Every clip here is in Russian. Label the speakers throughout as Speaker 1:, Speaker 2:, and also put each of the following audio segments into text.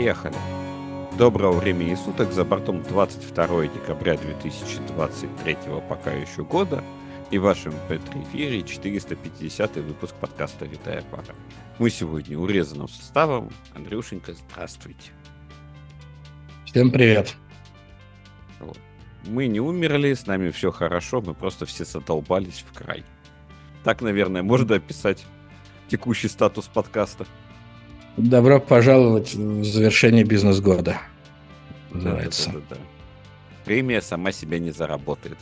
Speaker 1: Поехали. Доброго времени суток, за бортом 22 декабря 2023 пока еще года и в вашем эфире 450 выпуск подкаста «Витая пара». Мы сегодня урезанным составом. Андрюшенька, здравствуйте.
Speaker 2: Всем привет.
Speaker 1: Вот. Мы не умерли, с нами все хорошо, мы просто все задолбались в край. Так, наверное, можно описать текущий статус подкаста.
Speaker 2: Добро пожаловать в завершение бизнес-года.
Speaker 1: Называется. Да, да, да, да. Премия сама себя не заработает.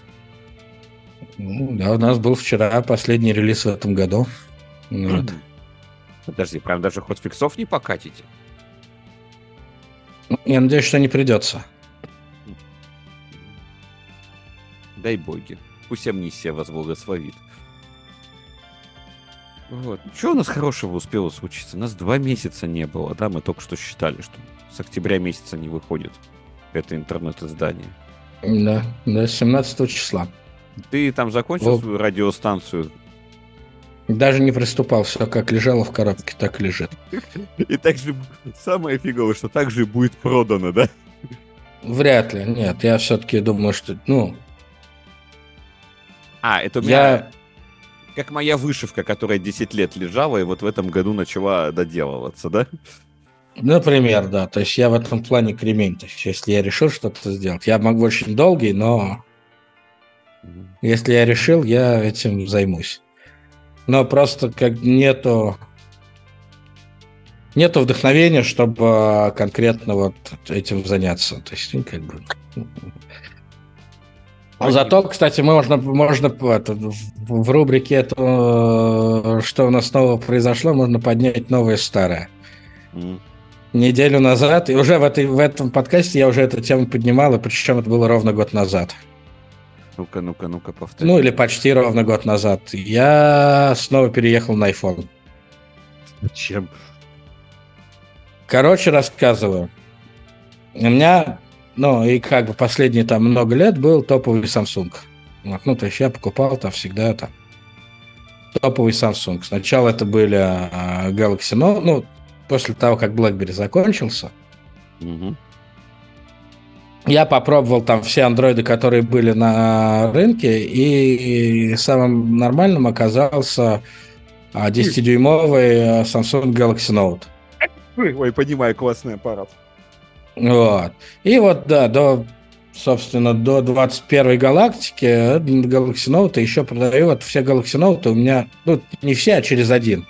Speaker 2: Ну, да, у нас был вчера последний релиз в этом году.
Speaker 1: Вот. Подожди, прям даже хоть фиксов не покатите?
Speaker 2: Я надеюсь, что не придется.
Speaker 1: Дай боги. Пусть амнисия вас благословит. Вот. Что у нас хорошего успело случиться? У нас два месяца не было, да? Мы только что считали, что с октября месяца не выходит это интернет-издание.
Speaker 2: Да, да, 17 числа.
Speaker 1: Ты там закончил О. свою радиостанцию?
Speaker 2: Даже не приступал, все как лежало в коробке, так лежит.
Speaker 1: И так же, самое фиговое, что так же будет продано, да?
Speaker 2: Вряд ли, нет, я все-таки думаю, что, ну...
Speaker 1: А, это у меня... Я как моя вышивка, которая 10 лет лежала и вот в этом году начала доделываться, да?
Speaker 2: Например, да. То есть я в этом плане кремень. То есть если я решил что-то сделать, я могу очень долгий, но если я решил, я этим займусь. Но просто как нету нету вдохновения, чтобы конкретно вот этим заняться. То есть, ну, как бы, а зато, кстати, можно, можно это, в рубрике это, что у нас снова произошло, можно поднять новое старое. Mm. Неделю назад, и уже в, этой, в этом подкасте я уже эту тему поднимал, и причем это было ровно год назад.
Speaker 1: Ну-ка, ну-ка, ну-ка, повтори.
Speaker 2: Ну, или почти ровно год назад. Я снова переехал на iPhone.
Speaker 1: Зачем?
Speaker 2: Короче, рассказываю. У меня ну, и как бы последние там много лет был топовый Samsung. Вот, ну, то есть я покупал там всегда там топовый Samsung. Сначала это были а, Galaxy Note, ну, после того, как BlackBerry закончился. Угу. Я попробовал там все андроиды, которые были на рынке, и самым нормальным оказался 10-дюймовый а, Samsung Galaxy Note.
Speaker 1: Ой, понимаю, классный аппарат.
Speaker 2: Вот. И вот, да, до, собственно, до 21 галактики Galaxy Note еще продаю. Вот все Galaxy Note у меня, ну, не все, а через один.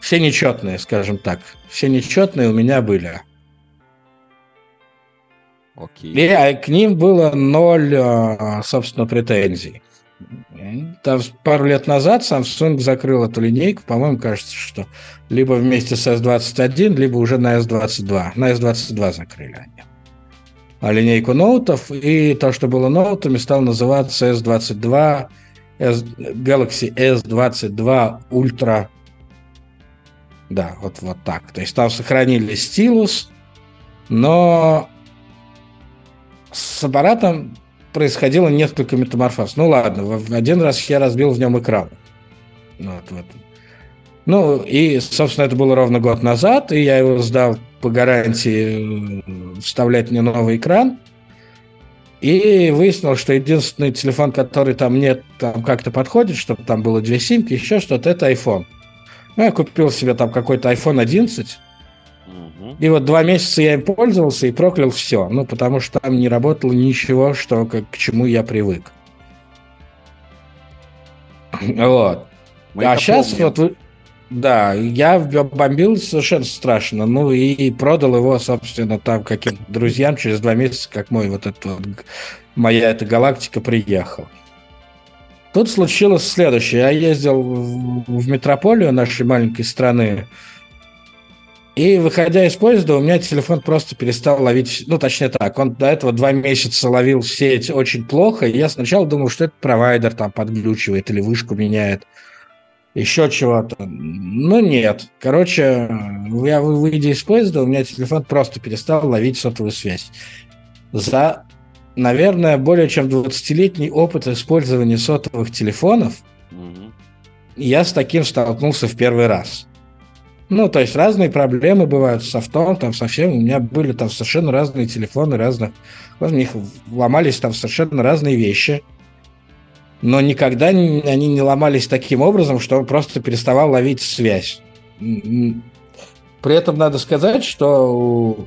Speaker 2: Все нечетные, скажем так. Все нечетные у меня были. Окей. И а, к ним было ноль, а, собственно, претензий. Там пару лет назад Samsung закрыл эту линейку, по-моему, кажется, что либо вместе с S21, либо уже на S22. На S22 закрыли они. А линейку ноутов и то, что было ноутами, стало называться S22, S, Galaxy S22 Ultra. Да, вот, вот так. То есть там сохранили стилус, но с аппаратом происходило несколько метаморфоз. Ну ладно, один раз я разбил в нем экран. Вот, вот. Ну, и, собственно, это было ровно год назад, и я его сдал по гарантии э, вставлять мне новый экран. И выяснил, что единственный телефон, который там нет, там как-то подходит, чтобы там было две симки, еще что-то, это iPhone. Ну, я купил себе там какой-то iPhone 11, и вот два месяца я им пользовался и проклял все. Ну, потому что там не работало ничего, что, как, к чему я привык. Вот. Мы а сейчас помним. вот. Да, я бомбил совершенно страшно. Ну и продал его, собственно, там каким-то друзьям через два месяца, как мой вот этот вот, моя эта галактика приехала. Тут случилось следующее. Я ездил в метрополию нашей маленькой страны, и выходя из поезда, у меня телефон просто перестал ловить, ну, точнее так, он до этого два месяца ловил сеть очень плохо, и я сначала думал, что это провайдер там подглючивает или вышку меняет, еще чего-то. Но нет. Короче, я выйдя из поезда, у меня телефон просто перестал ловить сотовую связь. За, наверное, более чем 20-летний опыт использования сотовых телефонов, угу. я с таким столкнулся в первый раз. Ну, то есть разные проблемы бывают с софтом, там совсем. У меня были там совершенно разные телефоны, разных. В них ломались там совершенно разные вещи. Но никогда они не ломались таким образом, что просто переставал ловить связь. При этом надо сказать, что у,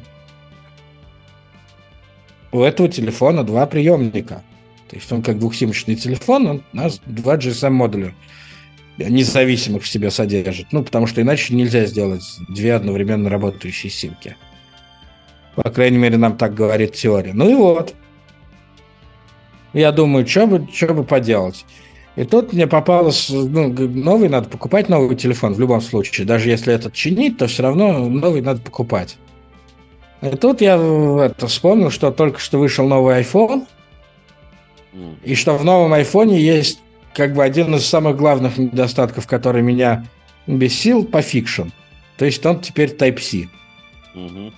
Speaker 2: у этого телефона два приемника. То есть он как двухсимочный телефон, он у нас два GSM-модуля независимых в себе содержит. Ну, потому что иначе нельзя сделать две одновременно работающие симки. По крайней мере, нам так говорит теория. Ну и вот. Я думаю, что бы, что бы поделать. И тут мне попалось, ну, новый надо покупать новый телефон в любом случае. Даже если этот чинить, то все равно новый надо покупать. И тут я это, вспомнил, что только что вышел новый iPhone, и что в новом iPhone есть как бы один из самых главных недостатков, который меня бесил, пофикшен. То есть он теперь Type-C. Угу.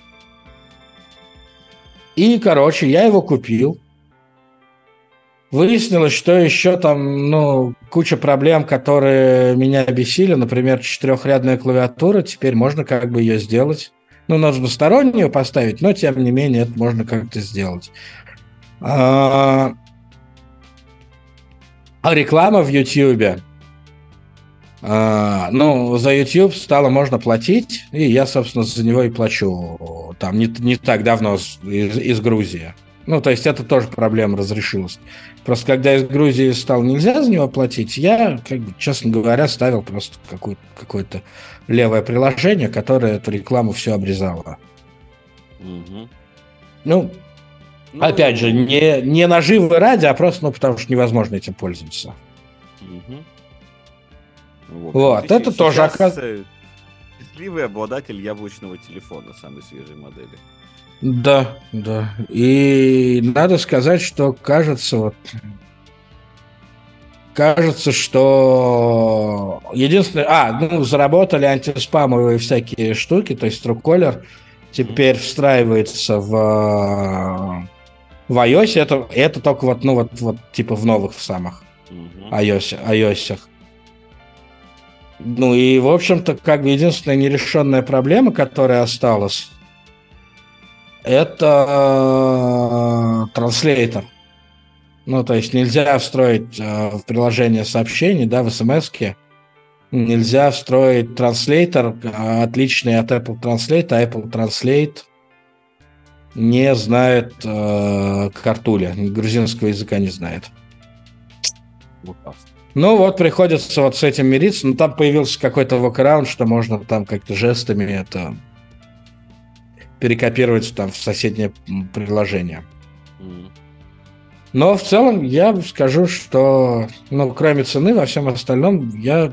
Speaker 2: И, короче, я его купил. Выяснилось, что еще там, ну, куча проблем, которые меня бесили. Например, четырехрядная клавиатура. Теперь можно как бы ее сделать. Ну, нужно стороннюю поставить, но тем не менее это можно как-то сделать. А, а реклама в YouTube. А, ну, за YouTube стало можно платить, и я, собственно, за него и плачу. Там не, не так давно из, из Грузии. Ну, то есть это тоже проблема разрешилась. Просто когда из Грузии стало нельзя за него платить, я, как бы, честно говоря, ставил просто какое-то, какое-то левое приложение, которое эту рекламу все обрезало. Угу. Ну, ну, опять же, не, не наживы ради, а просто ну, потому что невозможно этим пользоваться. Угу. Вот, вот это тоже оказывается...
Speaker 1: Счастливый обладатель яблочного телефона самой свежей модели.
Speaker 2: Да, да. И надо сказать, что кажется, вот кажется, что единственное... А, ну, заработали антиспамовые всякие штуки, то есть TrueCaller теперь встраивается в, в iOS. Это, это только вот, ну, вот, вот типа в новых самых iOS. iOS. Ну и, в общем-то, как бы единственная нерешенная проблема, которая осталась, это э, транслейтор. Ну, то есть нельзя встроить э, в приложение сообщений, да, в смс Нельзя встроить транслейтор, э, отличный от Apple Translate, а Apple Translate не знает э, картуля, грузинского языка не знает. Ну вот, приходится вот с этим мириться. Ну, там появился какой-то workaround, что можно там как-то жестами это перекопировать там в соседнее приложение. Но в целом я скажу, что, ну, кроме цены, во всем остальном, я,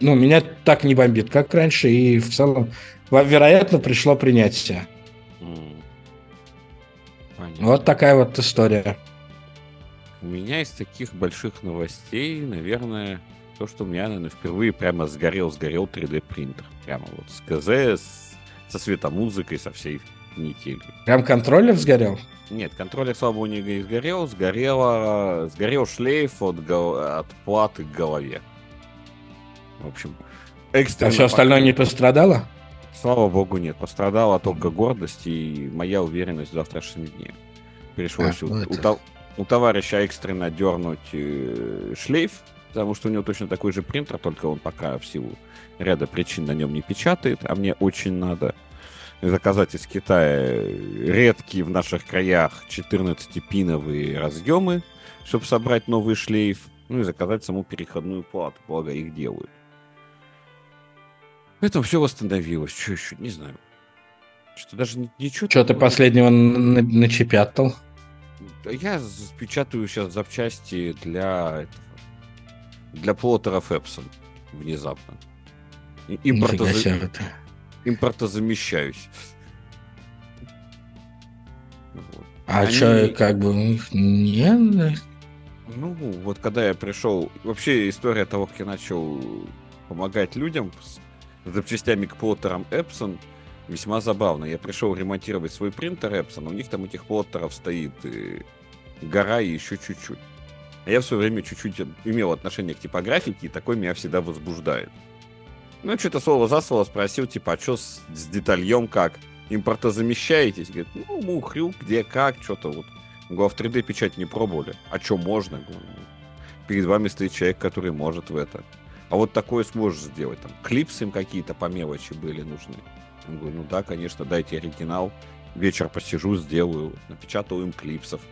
Speaker 2: ну, меня так не бомбит, как раньше, и в целом, вероятно, пришло принятие. Понятно. Вот такая вот история.
Speaker 1: У меня из таких больших новостей, наверное, то, что у меня, наверное, впервые прямо сгорел-сгорел 3D принтер. Прямо вот с КЗ, с со светомузыкой, со всей нити.
Speaker 2: Прям контроллер сгорел?
Speaker 1: Нет, контроллер, слава богу, не сгорел. Сгорело, сгорел шлейф от, от платы к голове. В общем,
Speaker 2: экстренно... А все остальное не пострадало?
Speaker 1: Слава богу, нет. Пострадала только гордость и моя уверенность в завтрашнем дне. Пришлось а, у, у, у товарища экстренно дернуть э, шлейф, потому что у него точно такой же принтер, только он пока в силу ряда причин на нем не печатает, а мне очень надо заказать из Китая редкие в наших краях 14-пиновые разъемы, чтобы собрать новый шлейф, ну и заказать саму переходную плату, благо их делают. Поэтому все восстановилось. Что еще? Не знаю.
Speaker 2: Что даже ничего... Что ты последнего начепятал?
Speaker 1: Я печатаю сейчас запчасти для этого, для плоттеров Epson внезапно. Импортоза... Импортозамещаюсь.
Speaker 2: Вот. А Они... что, как бы, у них нет?
Speaker 1: Ну, вот когда я пришел... Вообще история того, как я начал помогать людям с запчастями к плоттерам Epson, весьма забавно. Я пришел ремонтировать свой принтер Epson, у них там этих плоттеров стоит и гора и еще чуть-чуть. А я в свое время чуть-чуть имел отношение к типографике, и такой меня всегда возбуждает. Ну, что-то слово за слово спросил, типа, а что с, с детальем как? Импортозамещаетесь? Говорит, ну, мухрю, где как, что-то вот. Говорю, а в 3D печать не пробовали. А что можно? Говорю, «Ну, перед вами стоит человек, который может в это. А вот такое сможешь сделать. Там клипсы им какие-то по мелочи были нужны. Я говорю, ну да, конечно, дайте оригинал. Вечер посижу, сделаю. Напечатал им клипсов.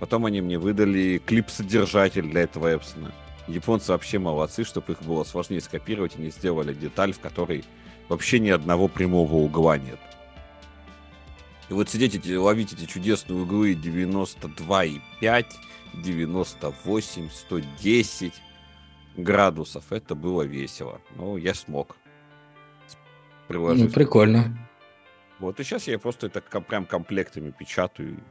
Speaker 1: Потом они мне выдали клип-содержатель для этого Эпсона. Японцы вообще молодцы, чтобы их было сложнее скопировать, и не сделали деталь, в которой вообще ни одного прямого угла нет. И вот сидеть эти, ловить эти чудесные углы 92,5, 98, 110 градусов, это было весело. Ну, я смог.
Speaker 2: Приложив. Ну, прикольно.
Speaker 1: Вот, и сейчас я просто это прям комплектами печатаю.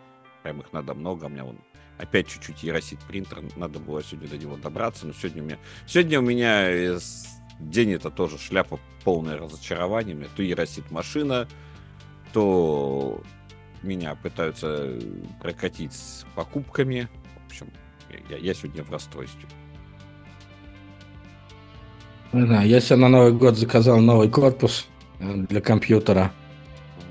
Speaker 1: Прям их надо много. У меня вон опять чуть-чуть яросит принтер. Надо было сегодня до него добраться. Но сегодня у меня... Сегодня у меня день это тоже шляпа. У меня то яросит машина, то меня пытаются прокатить с покупками. В общем, я, я сегодня в расстройстве.
Speaker 2: Да, я себе на Новый год заказал новый корпус э, для компьютера.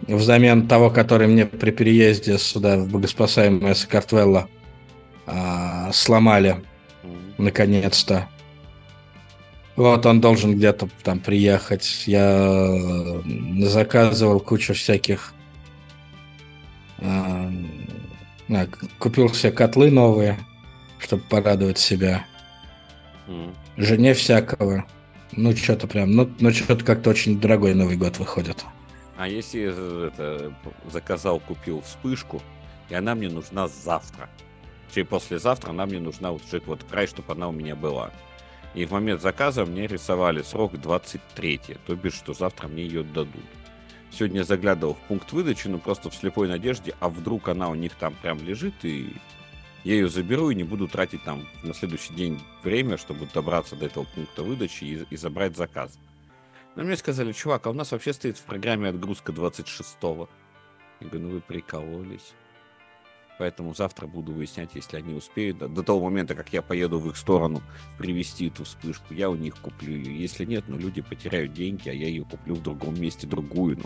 Speaker 2: Взамен того, который мне при переезде сюда, в богоспасаемое Сакартвелло, а, сломали. Наконец-то. Вот он должен где-то там приехать. Я заказывал кучу всяких... А, купил все котлы новые, чтобы порадовать себя. Жене всякого. Ну, что-то прям, ну, ну что-то как-то очень дорогой Новый год выходит.
Speaker 1: А если это, заказал, купил вспышку, и она мне нужна завтра. Через послезавтра она мне нужна вот, вот край, чтобы она у меня была. И в момент заказа мне рисовали срок 23, то бишь, что завтра мне ее дадут. Сегодня заглядывал в пункт выдачи, ну просто в слепой надежде, а вдруг она у них там прям лежит, и я ее заберу и не буду тратить там на следующий день время, чтобы добраться до этого пункта выдачи и, и забрать заказ. Но мне сказали, чувак, а у нас вообще стоит в программе отгрузка 26-го. Я говорю, ну вы прикололись. Поэтому завтра буду выяснять, если они успеют. До, до того момента, как я поеду в их сторону привезти эту вспышку, я у них куплю ее. Если нет, ну люди потеряют деньги, а я ее куплю в другом месте, другую. Ну,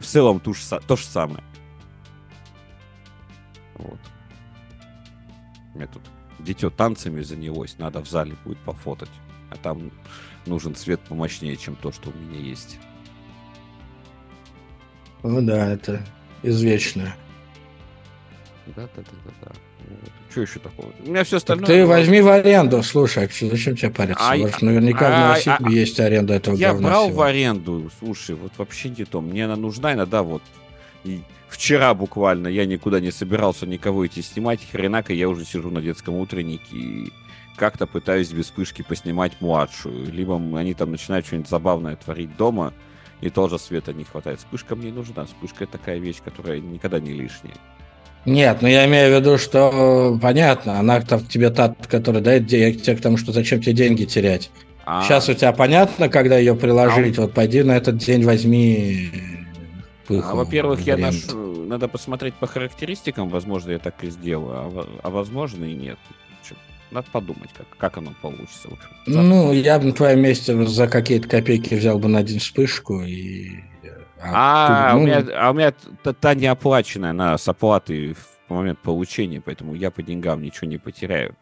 Speaker 1: в целом то же, то же самое. Вот. Меня тут дитё танцами занялось, надо в зале будет пофотать. А там нужен свет помощнее, чем то, что у меня есть.
Speaker 2: Ну да, это извечное.
Speaker 1: Да, да, да, да, да. Вот. Что еще такого? У меня все остальное.
Speaker 2: Так ты возьми в аренду, слушай, зачем тебе париться? А, Может, наверняка а, в Новосибе а, есть аренда этого
Speaker 1: Я брал всего. в аренду, слушай, вот вообще не то. Мне она нужна иногда вот и вчера буквально я никуда не собирался никого идти снимать, хренака я уже сижу на детском утреннике и как-то пытаюсь без вспышки поснимать младшую. Либо они там начинают что-нибудь забавное творить дома, и тоже света не хватает. Вспышка мне нужна. Вспышка это такая вещь, которая никогда не лишняя.
Speaker 2: Нет, ну я имею в виду, что понятно, она там тебе та, которая дает тебе к тому, что зачем тебе деньги терять. А... Сейчас у тебя понятно, когда ее приложить. А... Вот пойди на этот день возьми
Speaker 1: пыху. А, во-первых, я наш... надо посмотреть по характеристикам, возможно, я так и сделаю, а, а возможно и нет. Надо подумать, как, как оно получится. В общем.
Speaker 2: Ну, я бы на твоем месте за какие-то копейки взял бы на день вспышку и...
Speaker 1: А, а, тут, ну... у, меня, а у меня та, та не оплаченная, она с оплатой в момент получения, поэтому я по деньгам ничего не потеряю.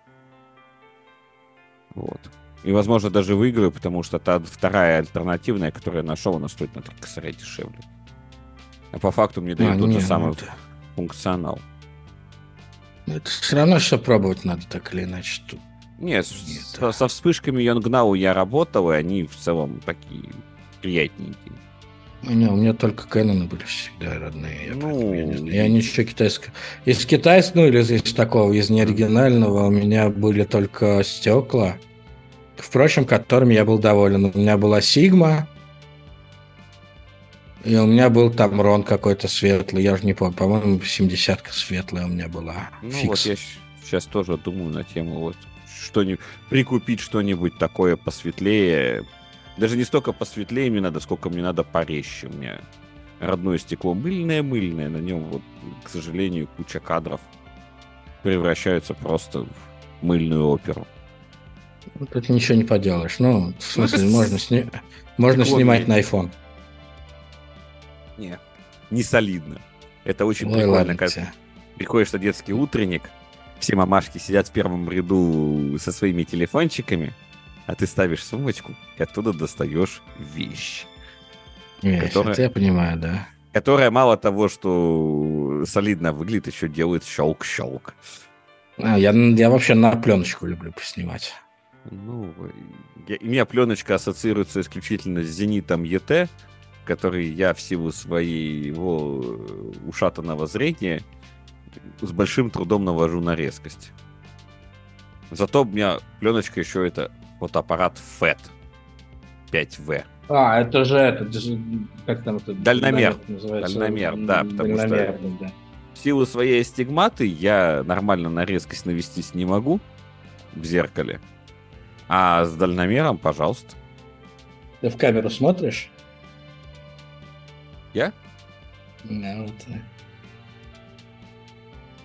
Speaker 1: Вот. И, возможно, даже выиграю, потому что та вторая альтернативная, которую я нашел, она стоит на 3 косаря дешевле. А по факту мне дают а, тот же самый это... функционал.
Speaker 2: Это все равно все пробовать надо, так или иначе. Тут...
Speaker 1: Нет, Нет со, со вспышками Йонгнау я работал, и они в целом такие приятненькие.
Speaker 2: Не, у меня только Canon были всегда родные. Я, ну, я, не знаю. я ничего китайского. Из китайского, ну или из такого, из неоригинального, у меня были только стекла, впрочем, которыми я был доволен. У меня была Sigma, и у меня был там рон какой-то светлый, я уже не помню, по-моему, 70-ка светлая у меня была.
Speaker 1: Ну Фикс. вот я сейчас тоже думаю на тему вот что-нибудь, прикупить что-нибудь такое посветлее. Даже не столько посветлее мне надо, сколько мне надо порезче. У меня родное стекло мыльное-мыльное, на нем вот, к сожалению, куча кадров превращаются просто в мыльную оперу.
Speaker 2: Тут ничего не поделаешь. Ну, в смысле, ну, можно, сни... можно снимать на iPhone.
Speaker 1: Не, не солидно. Это очень Ой, прикольно, когда приходишь на детский утренник, все мамашки сидят в первом ряду со своими телефончиками, а ты ставишь сумочку и оттуда достаешь вещь.
Speaker 2: Вещь, которая, я понимаю, да.
Speaker 1: Которая мало того, что солидно выглядит, еще делает щелк-щелк.
Speaker 2: А, я, я вообще на пленочку люблю поснимать.
Speaker 1: Ну, я, у меня пленочка ассоциируется исключительно с зенитом ЕТ, который я в силу своего э, ушатанного зрения с большим трудом навожу на резкость. Зато у меня пленочка еще это фотоаппарат FET 5V.
Speaker 2: А, это же это, как там это?
Speaker 1: Дальномер. Дальномер, да, потому Дальномер, что да. в силу своей астигматы я нормально на резкость навестись не могу в зеркале. А с дальномером, пожалуйста.
Speaker 2: Ты в камеру смотришь?
Speaker 1: Я?
Speaker 2: Да, вот.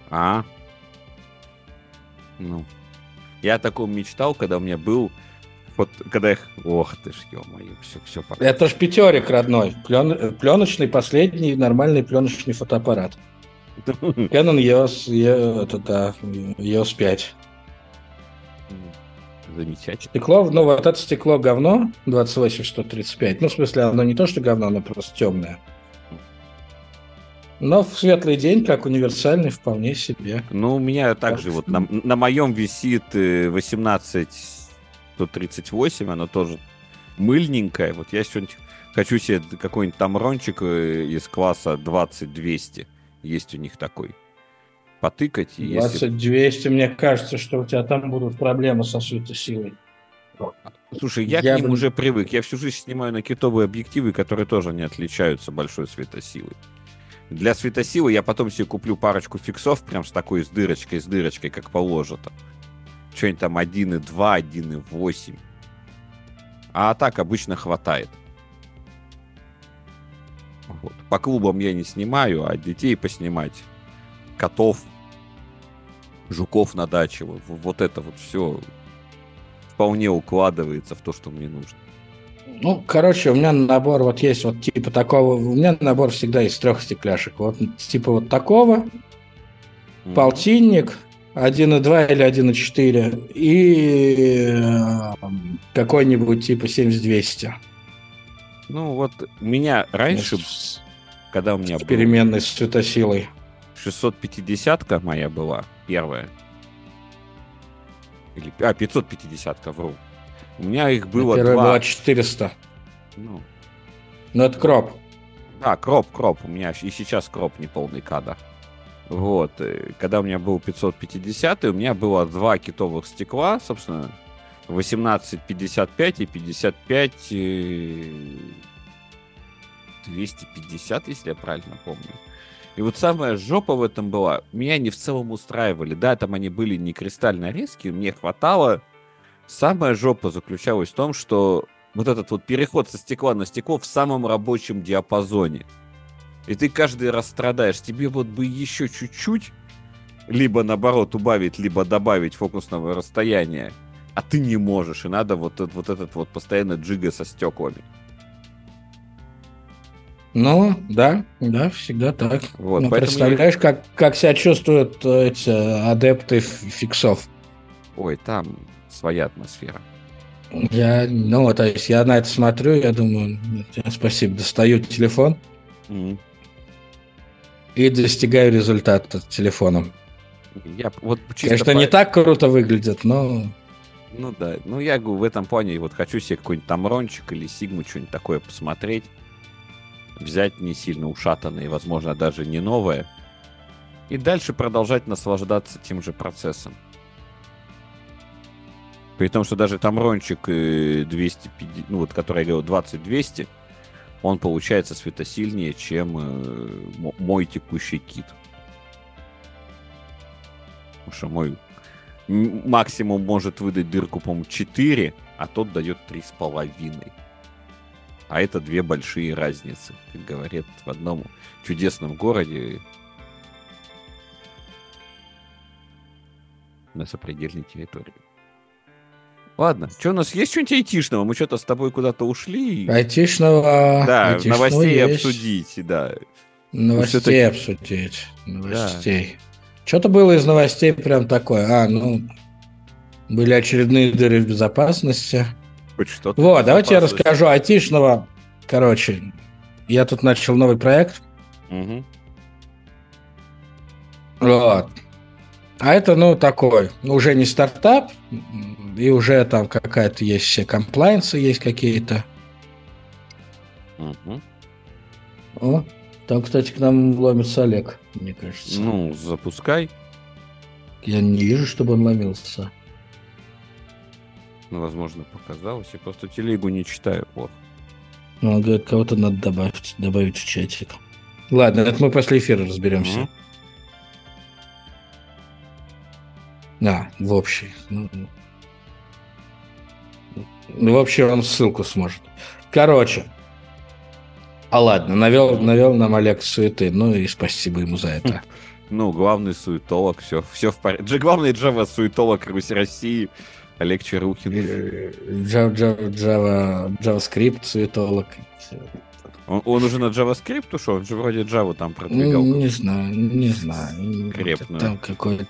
Speaker 1: А. Ну. Я о таком мечтал, когда у меня был вот когда их... Ох ты ж, ё-моё, все, все
Speaker 2: пока. Это ж пятерик родной. Плен... Пленочный, последний нормальный пленочный фотоаппарат. Canon EOS, e... это, да, EOS 5.
Speaker 1: Замечательно.
Speaker 2: Стекло, ну вот это стекло говно, 28135. Ну, в смысле, оно не то, что говно, оно просто темное. Но в светлый день, как универсальный, вполне себе.
Speaker 1: Ну, у меня также вот на, на моем висит 18 138, оно тоже мыльненькое. Вот я сегодня хочу себе какой-нибудь тамрончик э, из класса 20-200. Есть у них такой. Потыкать.
Speaker 2: 20-200, если... мне кажется, что у тебя там будут проблемы со светосилой.
Speaker 1: Слушай, я, я к ним бы... уже привык. Я всю жизнь снимаю на китовые объективы, которые тоже не отличаются большой светосилой. Для светосилы я потом себе куплю парочку фиксов, прям с такой с дырочкой, с дырочкой, как положено что-нибудь там 1.2, 1.8. А так обычно хватает. Вот. По клубам я не снимаю, а детей поснимать, котов, жуков на даче, вот, это вот все вполне укладывается в то, что мне нужно.
Speaker 2: Ну, короче, у меня набор вот есть вот типа такого, у меня набор всегда из трех стекляшек. Вот типа вот такого, mm-hmm. полтинник, 1.2 или 1.4 и э, какой-нибудь типа 7200.
Speaker 1: Ну вот меня раньше, когда у меня
Speaker 2: с переменной с светосилой.
Speaker 1: 650-ка моя была, первая. Или, а, 550-ка, вру. У меня их было
Speaker 2: Первая два. была 400. Ну. Но это кроп.
Speaker 1: Да, кроп, кроп. У меня и сейчас кроп не полный кадр. Вот. Когда у меня был 550, у меня было два китовых стекла, собственно, 1855 и 55 250, если я правильно помню. И вот самая жопа в этом была, меня не в целом устраивали. Да, там они были не кристально резкие, мне хватало. Самая жопа заключалась в том, что вот этот вот переход со стекла на стекло в самом рабочем диапазоне – и ты каждый раз страдаешь. Тебе вот бы еще чуть-чуть, либо наоборот убавить, либо добавить фокусного расстояния, а ты не можешь. И надо вот, этот вот этот вот постоянно джига со стеклами.
Speaker 2: Ну, да, да, всегда так. Вот, ну, представляешь, я... как, как себя чувствуют эти адепты фиксов?
Speaker 1: Ой, там своя атмосфера.
Speaker 2: Я, ну, то есть я на это смотрю, я думаю, спасибо, достаю телефон, mm-hmm и достигаю результата телефоном. Я вот Конечно, по... не так круто выглядит, но...
Speaker 1: Ну да, ну я говорю, в этом плане вот хочу себе какой-нибудь там рончик или сигму, что-нибудь такое посмотреть. Взять не сильно ушатанное, возможно, даже не новое. И дальше продолжать наслаждаться тем же процессом. При том, что даже там рончик 250, э, ну вот, который я говорил, 20-200, он получается светосильнее, чем э, мой текущий кит. Потому что мой максимум может выдать дырку, по-моему, 4, а тот дает 3,5. А это две большие разницы, как говорят в одном чудесном городе на сопредельной территории. Ладно, что у нас есть что-нибудь айтишного? Мы что-то с тобой куда-то ушли.
Speaker 2: Айтишного.
Speaker 1: Да,
Speaker 2: айтишного
Speaker 1: новостей
Speaker 2: есть.
Speaker 1: обсудить, да.
Speaker 2: Новостей обсудить. Новостей. Что-то было из новостей прям такое. А, ну, были очередные дыры в безопасности.
Speaker 1: Хоть что-то.
Speaker 2: Вот, давайте я расскажу айтишного. Короче, я тут начал новый проект.
Speaker 1: Мгм.
Speaker 2: Вот. А это, ну, такой, ну, уже не стартап, и уже там какая-то есть все комплайнсы есть какие-то.
Speaker 1: Мгм.
Speaker 2: О, там, кстати, к нам ломится Олег, мне кажется.
Speaker 1: Ну, запускай.
Speaker 2: Я не вижу, чтобы он ломился.
Speaker 1: Ну, возможно, показалось. Я просто телегу не читаю. Вот.
Speaker 2: Ну, он говорит, кого-то надо добавить, добавить в чатик. Ладно, это мы после эфира разберемся.
Speaker 1: Мгм.
Speaker 2: Да, в общий. Ну, ну, в общем, он ссылку сможет. Короче. А ладно, навел, навел нам Олег суеты. Ну и спасибо ему за это.
Speaker 1: Ну, главный суетолог, все, все в порядке. Главный Java суетолог России Олег Чарухин.
Speaker 2: Java, Java, Java, JavaScript, суетолог.
Speaker 1: Он, он уже на JavaScript ушел, он же вроде Java там
Speaker 2: Ну,
Speaker 1: продвигал.
Speaker 2: не знаю, не знаю.
Speaker 1: Скрепную.
Speaker 2: Там какой-то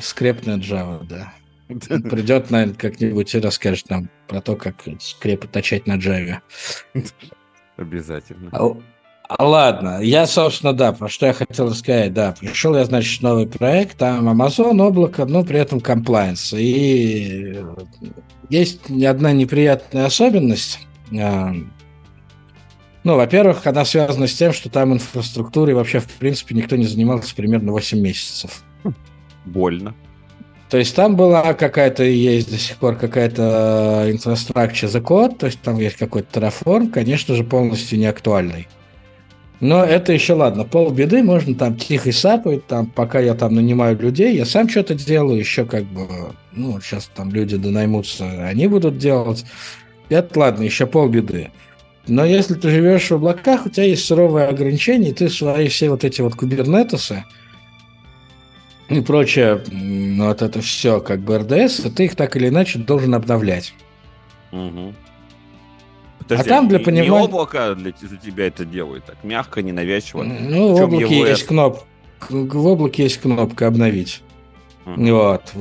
Speaker 2: скрепная Java, да. Придет, наверное, как-нибудь и расскажет нам про то, как скрепы точать на Java.
Speaker 1: Обязательно.
Speaker 2: А, а ладно, я, собственно, да, про что я хотел рассказать, да, пришел я, значит, новый проект, там Amazon, облако, но при этом compliance. И есть одна неприятная особенность. А, Ну, во-первых, она связана с тем, что там инфраструктурой вообще, в принципе, никто не занимался примерно 8 месяцев.
Speaker 1: Больно.
Speaker 2: То есть там была какая-то, есть до сих пор какая-то infrastructure за код, то есть там есть какой-то Terraform, конечно же, полностью не актуальный. Но это еще ладно, полбеды, можно там тихо сапать, там, пока я там нанимаю людей, я сам что-то делаю, еще как бы, ну, сейчас там люди донаймутся, они будут делать. Это ладно, еще полбеды. Но если ты живешь в облаках, у тебя есть суровые ограничения, и ты свои все вот эти вот кубернетесы, и прочее, вот это все как бы РДС, ты их так или иначе должен обновлять.
Speaker 1: Мгм.
Speaker 2: А там для
Speaker 1: не-
Speaker 2: понимания-
Speaker 1: Не облако для, тебя это делает, так мягко, ненавязчиво.
Speaker 2: Ну, в
Speaker 1: В
Speaker 2: облаке
Speaker 1: его
Speaker 2: есть кнопка. В облаке есть кнопка обновить.
Speaker 1: Мгм.
Speaker 2: Вот.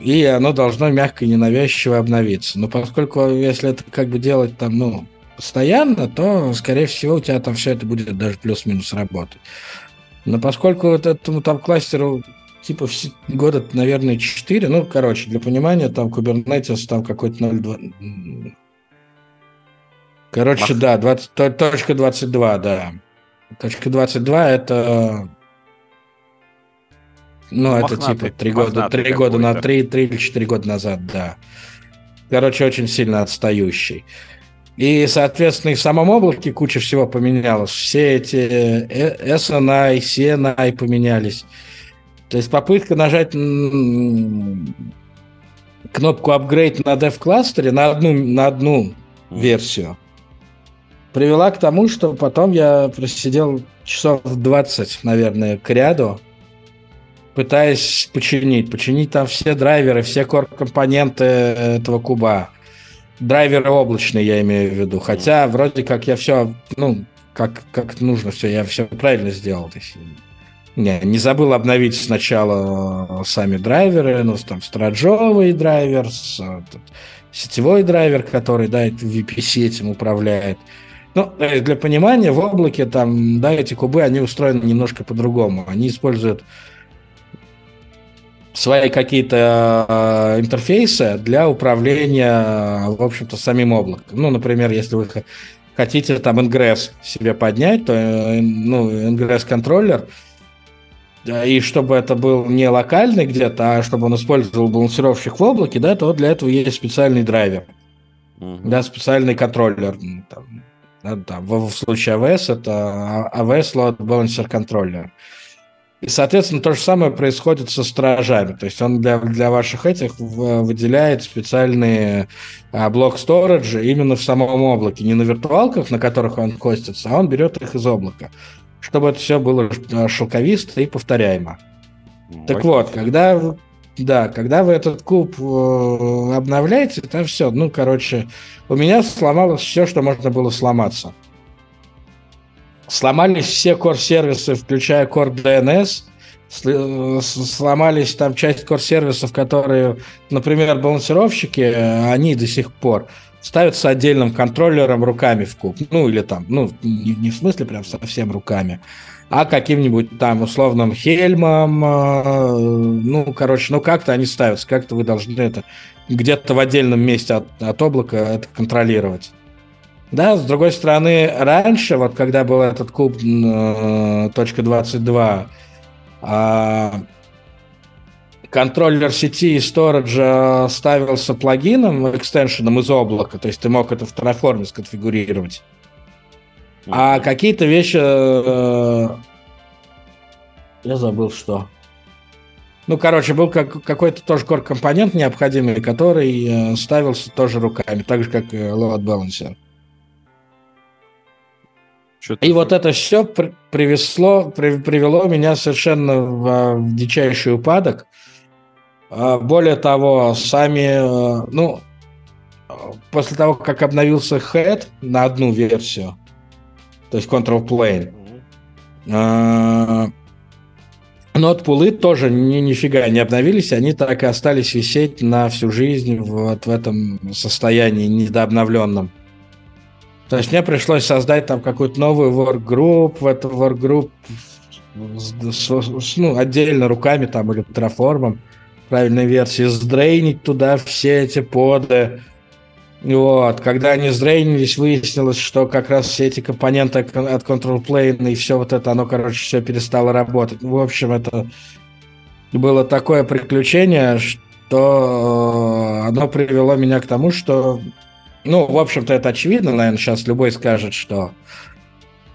Speaker 2: И оно должно мягко и ненавязчиво обновиться. Но поскольку если это как бы делать там, ну, постоянно, то, скорее всего, у тебя там все это будет даже плюс-минус работать. Но поскольку вот этому там кластеру типа года, наверное, 4, ну, короче, для понимания, там Kubernetes там какой-то 0.2... м, Короче,
Speaker 1: Мах.
Speaker 2: да, 20, то- точка 22, да. Точка 22 это... Ну, это
Speaker 1: Мохнатый-
Speaker 2: типа три года,
Speaker 1: мохнатый
Speaker 2: три года на
Speaker 1: какой-то.
Speaker 2: три, три или четыре года назад, да. Короче, очень сильно отстающий. И, соответственно, и в самом облаке куча всего поменялось. Все эти э, SNI, CNI поменялись. То есть попытка нажать кнопку upgrade на dev кластере на одну, на одну версию привела к тому, что потом я просидел часов 20, наверное, к ряду, пытаясь починить. Починить там все драйверы, все core-компоненты этого куба. Драйверы облачные, я имею в виду. Хотя вроде как я все, ну, как, как нужно все, я все правильно сделал. То есть, не, не забыл обновить сначала сами драйверы, ну, там, страджовый драйвер, э, сетевой драйвер, который, да, VPC этим управляет. Ну, э, для понимания, в облаке там, да, эти кубы, они устроены немножко по-другому. Они используют свои какие-то э, интерфейсы для управления, в общем-то, самим облаком. Ну, например, если вы хотите там Ingress себе поднять, то, э, ну, Ingress-контроллер, да, и чтобы это был не локальный где-то, а чтобы он использовал балансировщик в облаке, да, то для этого есть специальный драйвер.
Speaker 1: Мгм.
Speaker 2: Да, специальный контроллер. Там, да, там, в, в случае AWS это AWS Load Balancer Controller. И, соответственно, то же самое происходит со стражами. То есть он для, для ваших этих выделяет специальные а, блок сториджа именно в самом облаке. Не на виртуалках, на которых он хостится, а он берет их из облака. Чтобы это все было э, шелковисто и повторяемо. Так
Speaker 1: Ой.
Speaker 2: вот, когда, да, когда вы этот куб э, обновляете, там все, ну, короче, у меня сломалось все, что можно было сломаться. Сломались все core-сервисы, включая Core DNS, э, сломались там часть core-сервисов, которые, например, балансировщики, они до сих пор ставятся отдельным контроллером руками в куб. Ну, или там, ну, не, не в смысле прям совсем руками, а каким-нибудь там условным Хельмом, э, ну, короче, ну, как-то они ставятся, как-то вы должны это где-то в отдельном месте от, от облака это контролировать. Да, с другой стороны, раньше, вот когда был этот куб э, точка 22, э, контроллер сети и сториджа ставился плагином, экстеншеном из облака, то есть ты мог это в Terraform сконфигурировать. А какие-то вещи... Э, я забыл, что. Ну, короче, был как, какой-то тоже core-компонент необходимый, который э, ставился тоже руками, так же, как и load balancer. Что-то и вот это все при- привезло, при- привело меня совершенно в, в дичайший упадок. А, более того, сами, э, ну, после того, как обновился Head на одну версию, то есть Control Plane. Нот-пулы тоже ни, нифига не обновились, они так и остались висеть на всю жизнь вот в этом состоянии недообновленном. То есть мне пришлось создать там какую-то новую workgroup, в эту workgroup ну, отдельно руками там или траформом правильной версии, сдрейнить туда все эти поды, вот, когда они сдрейнились, выяснилось, что как раз все эти компоненты от Control Plane и все вот это, оно, короче, все перестало работать. В общем, это было такое приключение, что э, оно привело меня к тому, что, ну, в общем-то, это очевидно, наверное, сейчас любой скажет, что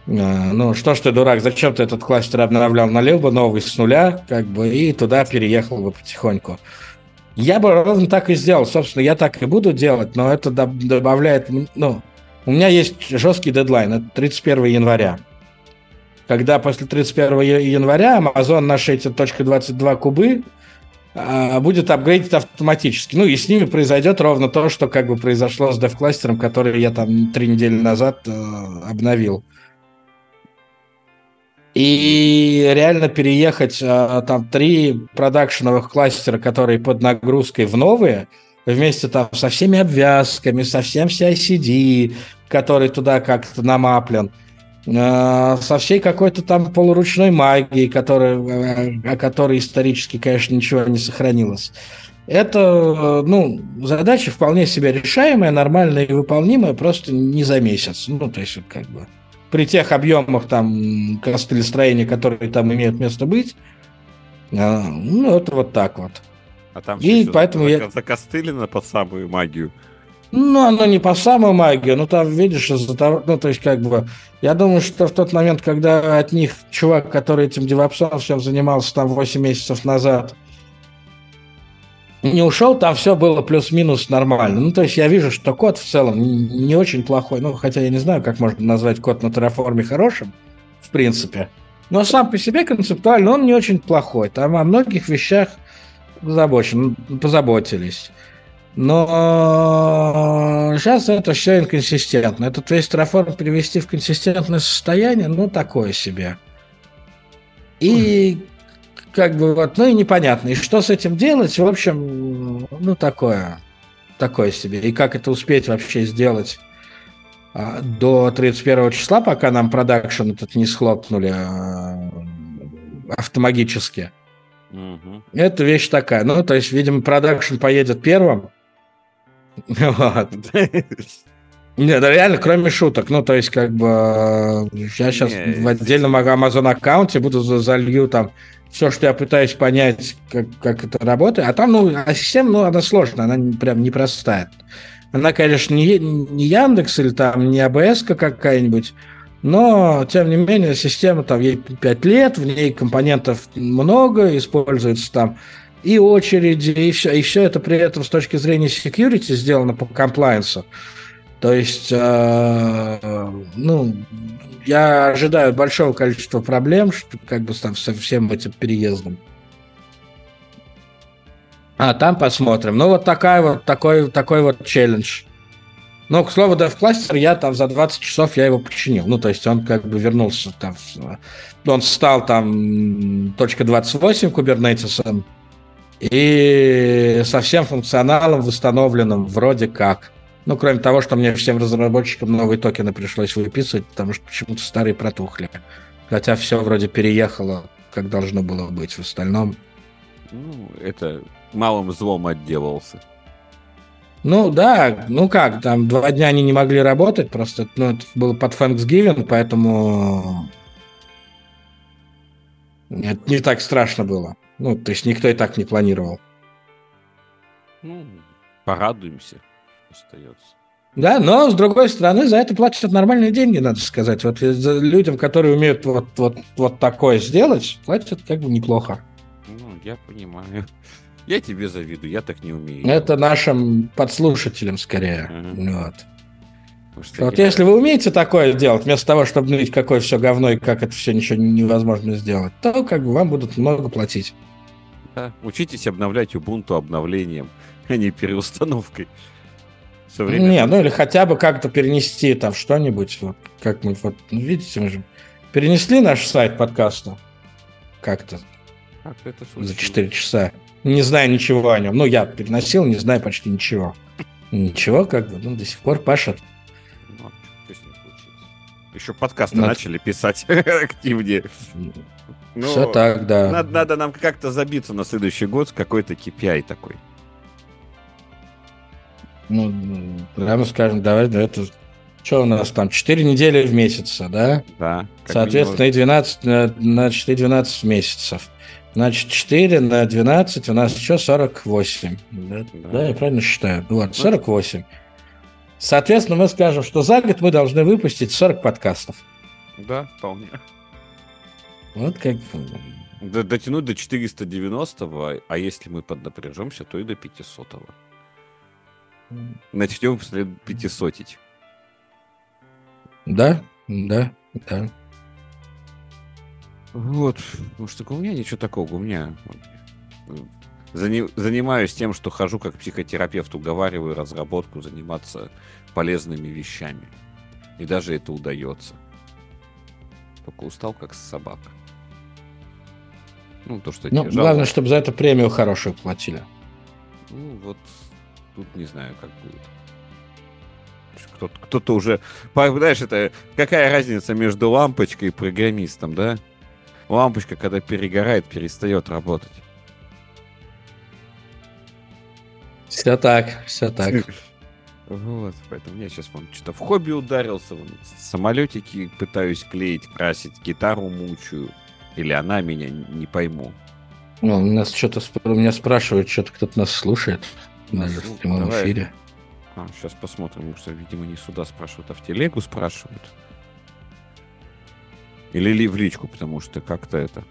Speaker 2: э, ну, что ж ты, дурак, зачем ты этот кластер обновлял? Налил бы новый с нуля, как бы, и туда переехал бы потихоньку. Я бы ровно так и сделал. Собственно, я так и буду делать, но это добавляет... Ну, у меня есть жесткий дедлайн, это 31 января. Когда после 31 января Amazon эти .22 кубы будет апгрейдить автоматически. Ну, и с ними произойдет ровно то, что как бы произошло с DevCluster, который я там три недели назад э, обновил. И реально переехать а, там три продакшеновых кластера, которые под нагрузкой в новые, вместе там со всеми обвязками, со всем CICD, который туда как-то намаплен, а, со всей какой-то там полуручной магией, которая, о которой исторически, конечно, ничего не сохранилось. Это, ну, задача вполне себе решаемая, нормальная и выполнимая, просто не за месяц. Ну, то есть, как бы при тех объемах там костылестроения, которые там имеют место быть, а, ну, это вот так вот.
Speaker 1: А там и поэтому я... закостылено под самую магию.
Speaker 2: Ну, оно не по самую магию, но там, видишь, из-за того, ну, то есть, как бы, я думаю, что в тот момент, когда от них чувак, который этим девопсом всем занимался там 8 месяцев назад, не ушел, там все было плюс-минус нормально. Ну, то есть я вижу, что код в целом не очень плохой. Ну, хотя я не знаю, как можно назвать код на Terraform хорошим, в принципе. Но сам по себе концептуально он не очень плохой. Там о многих вещах позабочен, позаботились. Но сейчас это все инконсистентно. Этот весь Terraform привести в консистентное состояние, ну, такое себе. И как бы вот, ну и непонятно. И что с этим делать, в общем, ну такое, такое себе. И как это успеть вообще сделать а, до 31 числа, пока нам продакшн этот не схлопнули а, автоматически. Угу. Это вещь такая. Ну, то есть, видимо, продакшн поедет первым. Вот. Нет, да реально, кроме шуток. Ну, то есть, как бы, я сейчас в отдельном Amazon аккаунте буду залью там все, что я пытаюсь понять, как, как это работает. А там, ну, а система, ну, она сложная, она прям непростая. Она, конечно, не, не Яндекс или там не АБС какая-нибудь, но, тем не менее, система там ей 5 лет, в ней компонентов много, используется там и очереди, и все, и все это при этом с точки зрения security сделано по комплайенсу. То есть, э, ну, я ожидаю большого количества проблем, что, как бы там со всем этим переездом. А, там посмотрим. Ну, вот такая вот, такой, такой вот челлендж. Но, к слову, кластер я там за 20 часов я его починил. Ну, то есть он как бы вернулся там. Он стал там точка .28 кубернетисом и со всем функционалом восстановленным вроде как. Ну, кроме того, что мне всем разработчикам новые токены пришлось выписывать, потому что почему-то старые протухли. Хотя все вроде переехало, как должно было быть. В остальном...
Speaker 1: Ну, это малым злом отделался.
Speaker 2: Ну да, ну как, там два дня они не могли работать, просто ну, это было под Thanksgiving, поэтому это не так страшно было. Ну, то есть никто и так не планировал.
Speaker 1: Ну, порадуемся, остается.
Speaker 2: Да, но с другой стороны, за это платят нормальные деньги, надо сказать. Вот за людям, которые умеют вот, вот, вот такое сделать, платят как бы неплохо.
Speaker 1: Ну, я понимаю. Я тебе завидую, я так не умею.
Speaker 2: Это нашим подслушателям скорее. Угу. Вот. Что вот я... если вы умеете такое делать, вместо того, чтобы ныть, какое все говно и как это все ничего невозможно сделать, то как бы вам будут много платить.
Speaker 1: Да, учитесь обновлять Ubuntu обновлением, а не переустановкой.
Speaker 2: Не, ну или хотя бы как-то перенести там что-нибудь. Вот, как мы вот, ну, видите, мы же перенесли наш сайт подкаста как-то. Как это За 4 часа не знаю ничего о нем. Ну, я переносил, не знаю почти ничего. Ничего, как бы, ну, до сих пор пашет. Ну,
Speaker 1: Еще подкасты надо... начали писать активнее.
Speaker 2: Ну, Все так, да.
Speaker 1: Надо, надо нам как-то забиться на следующий год с какой-то KPI такой.
Speaker 2: Ну, прямо скажем, давай, да, это... Что у нас там? 4 недели в месяц, да?
Speaker 1: Да.
Speaker 2: Соответственно, минимум. и 12 на, на 4-12 месяцев. Значит, 4 на 12 у нас еще 48. Да, да. да я правильно считаю? Вот, 48. Соответственно, мы скажем, что за год мы должны выпустить 40 подкастов.
Speaker 1: Да, вполне.
Speaker 2: Вот как...
Speaker 1: Дотянуть до 490 а если мы поднапряжемся, то и до 500 -го. Начнем след 500 -ить.
Speaker 2: Да, да, да.
Speaker 1: Вот, потому что у меня ничего такого, у меня занимаюсь тем, что хожу как психотерапевт, уговариваю разработку заниматься полезными вещами. И даже это удается. Только устал, как собака.
Speaker 2: Ну, то, что ну, главное, чтобы за это премию хорошую платили.
Speaker 1: Ну, вот тут не знаю, как будет. Кто-то, кто-то уже... Знаешь, это какая разница между лампочкой и программистом, да? лампочка, когда перегорает, перестает работать.
Speaker 2: Все так, все так.
Speaker 1: Вот, поэтому я сейчас вон что-то в хобби ударился, вон, самолетики пытаюсь клеить, красить, гитару мучаю. Или она меня не пойму.
Speaker 2: Ну, нас что-то меня спрашивают, что-то кто-то нас слушает. Даже ну, в прямом давай. эфире.
Speaker 1: А, сейчас посмотрим, что, видимо, не сюда спрашивают, а в телегу спрашивают. Или ли в личку, потому что как-то это...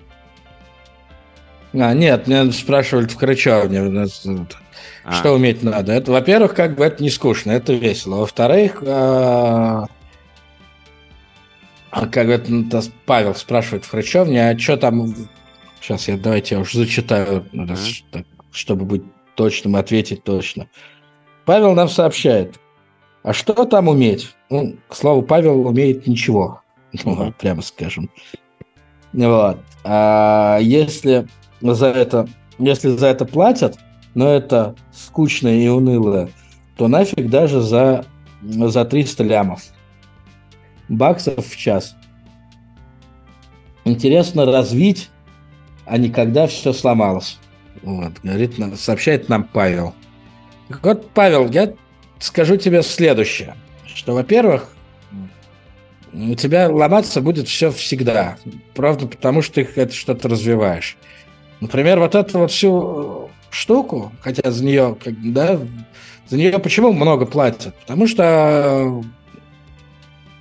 Speaker 2: А, нет, меня спрашивали в Крычевне, а. что уметь надо. Это, во-первых, как бы это не скучно, это весело. Во-вторых, а как это Павел спрашивает в Хрычевне, а что там... Сейчас я давайте я уже зачитаю, mm-hmm. чтобы быть точным, ответить точно. Павел нам сообщает, а что там уметь? Ну, к слову, Павел умеет ничего ну, прямо скажем. Вот. А если за это, если за это платят, но это скучно и уныло, то нафиг даже за, за 300 лямов. Баксов в час. Интересно развить, а не когда все сломалось. Вот, говорит, сообщает нам Павел. Вот, Павел, я скажу тебе следующее, что, во-первых, у тебя ломаться будет все всегда. Правда, потому что ты это что-то развиваешь. Например, вот эту вот всю штуку, хотя за нее, да, за нее почему много платят? Потому что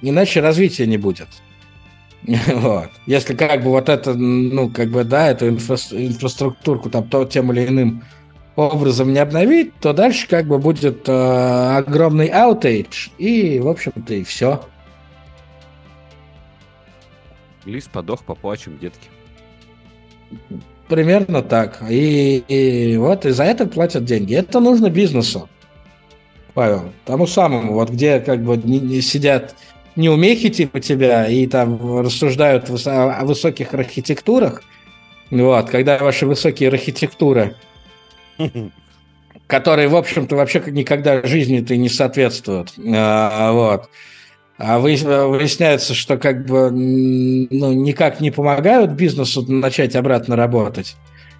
Speaker 2: иначе развития не будет. Вот. Если как бы вот это, ну, как бы, да, эту инфра инфраструктурку там то, тем или иным образом не обновить, то дальше как бы будет э, огромный аутейдж, и, в общем-то, и все.
Speaker 1: Лис подох, поплачем, детки.
Speaker 2: Примерно так. И, и вот и за это платят деньги. Это нужно бизнесу, Павел. Тому самому, вот где как бы не, не сидят неумехи типа тебя и там рассуждают о высоких архитектурах. Вот, когда ваши высокие архитектуры, которые, в общем-то, вообще никогда жизни-то не соответствуют. А, вот. А выясняется, что как бы ну, никак не помогают бизнесу начать обратно работать.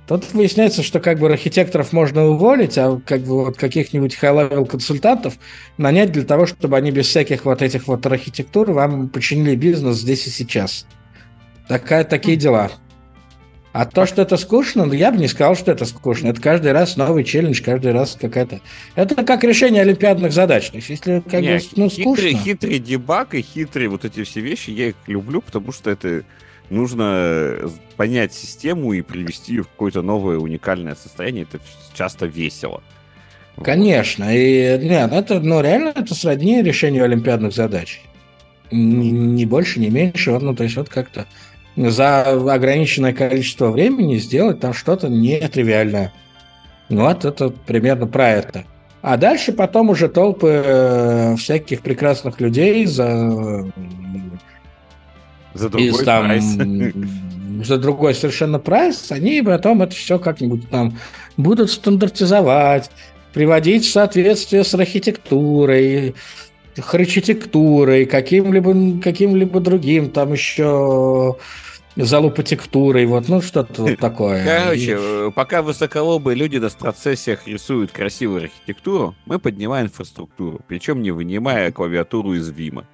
Speaker 2: Тут выясняется, что как бы архитекторов можно уволить, а как бы вот каких-нибудь high-level консультантов нанять для того, чтобы они без всяких вот этих вот архитектур вам починили бизнес здесь и сейчас. Такая, такие дела. А то, что это скучно, ну, я бы не сказал, что это скучно. Это каждый раз новый челлендж, каждый раз какая-то... Это как решение олимпиадных задач. То есть, если как не, бы, ну, скучно...
Speaker 1: Хитрый, хитрый дебаг и хитрые вот эти все вещи, я их люблю, потому что это нужно понять систему и привести ее в какое-то новое уникальное состояние. Это часто весело.
Speaker 2: Конечно. И нет, это, ну, реально это сродни решению олимпиадных задач. Ни, ни больше, ни меньше. Вот, ну, то есть вот как-то за ограниченное количество времени сделать там что-то нетривиальное. Вот это примерно про это. А дальше потом уже толпы э, всяких прекрасных людей за...
Speaker 1: За другой из, там, прайс.
Speaker 2: За другой совершенно прайс, они потом это все как-нибудь там будут стандартизовать, приводить в соответствие с архитектурой, архитектурой, каким-либо каким-либо другим там еще залупотектурой, вот, ну, что-то вот такое.
Speaker 1: Короче, и... Э, пока высоколобые люди на процессиях рисуют красивую архитектуру, мы поднимаем инфраструктуру, причем не вынимая клавиатуру из Вима.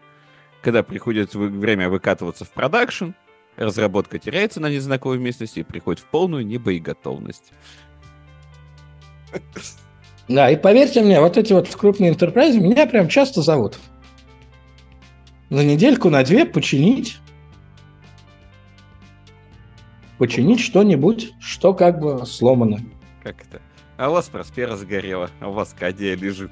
Speaker 1: Когда приходит время выкатываться в продакшн, разработка теряется на незнакомой местности и приходит в полную небоеготовность.
Speaker 2: Да, и поверьте мне, вот эти вот крупные интерпрайзы меня прям часто зовут. На недельку, на две починить починить что-нибудь, что как бы сломано.
Speaker 1: Как это? А у вас Проспера сгорела, а у вас Кадия лежит.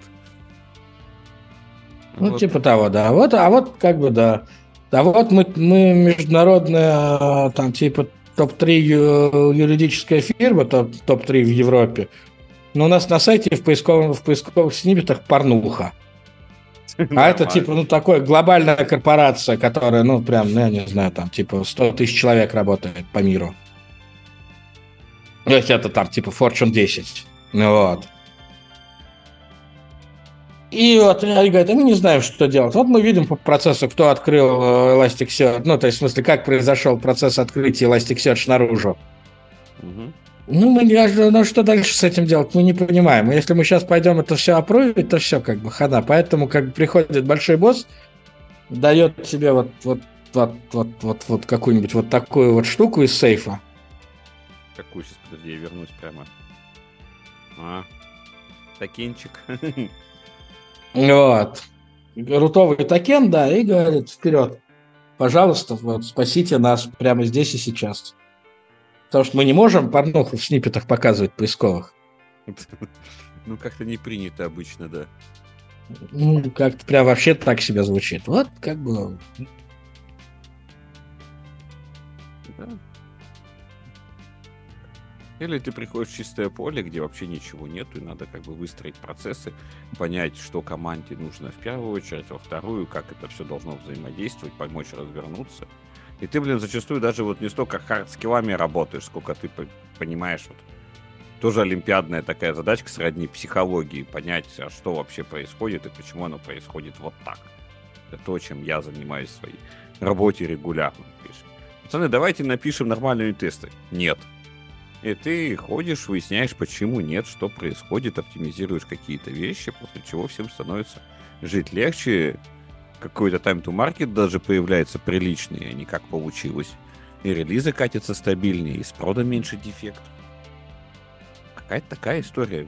Speaker 2: Ну, вот. типа того, да. Вот, а вот как бы да. А вот мы, мы международная, там, типа, топ-3 юридическая фирма, топ- топ-3 в Европе. Но у нас на сайте в поисковых, в поисковых сниппетах порнуха. А это типа, ну, такой глобальная корпорация, которая, ну, прям, ну, я не знаю, там, типа, 100 тысяч человек работает по миру. То есть это там, типа, Fortune 10. Ну, вот. И вот они говорят, а мы не знаем, что делать. Вот мы видим по процессу, кто открыл э, Elasticsearch, ну, то есть, в смысле, как произошел процесс открытия Elasticsearch наружу. Угу. Ну, мы не, ну, что дальше с этим делать, мы не понимаем. Если мы сейчас пойдем это все опровить, то все как бы хана. Поэтому как бы приходит большой босс, дает тебе вот, вот, вот, вот, вот, вот какую-нибудь вот такую вот штуку из сейфа.
Speaker 1: Какую сейчас, подожди, я вернусь прямо. А, токенчик.
Speaker 2: Вот. Рутовый токен, да, и говорит, вперед. Пожалуйста, вот, спасите нас прямо здесь и сейчас. Потому что мы не можем порнуху в сниппетах показывать поисковых.
Speaker 1: Ну, как-то не принято обычно, да.
Speaker 2: Ну, как-то прям вообще так себя звучит. Вот, как бы...
Speaker 1: Да. Или ты приходишь в чистое поле, где вообще ничего нету, и надо как бы выстроить процессы, понять, что команде нужно в первую очередь, во вторую, как это все должно взаимодействовать, помочь развернуться. И ты, блин, зачастую даже вот не столько хард-скиллами работаешь, сколько ты понимаешь, вот, тоже олимпиадная такая задачка сродни психологии, понять, а что вообще происходит и почему оно происходит вот так. Это то, чем я занимаюсь в своей работе регулярно. Пацаны, давайте напишем нормальные тесты. Нет. И ты ходишь, выясняешь, почему нет, что происходит, оптимизируешь какие-то вещи, после чего всем становится жить легче, какой-то time to market даже появляется приличный, а не как получилось. И релизы катятся стабильнее, и с продом меньше дефектов. Какая-то такая история.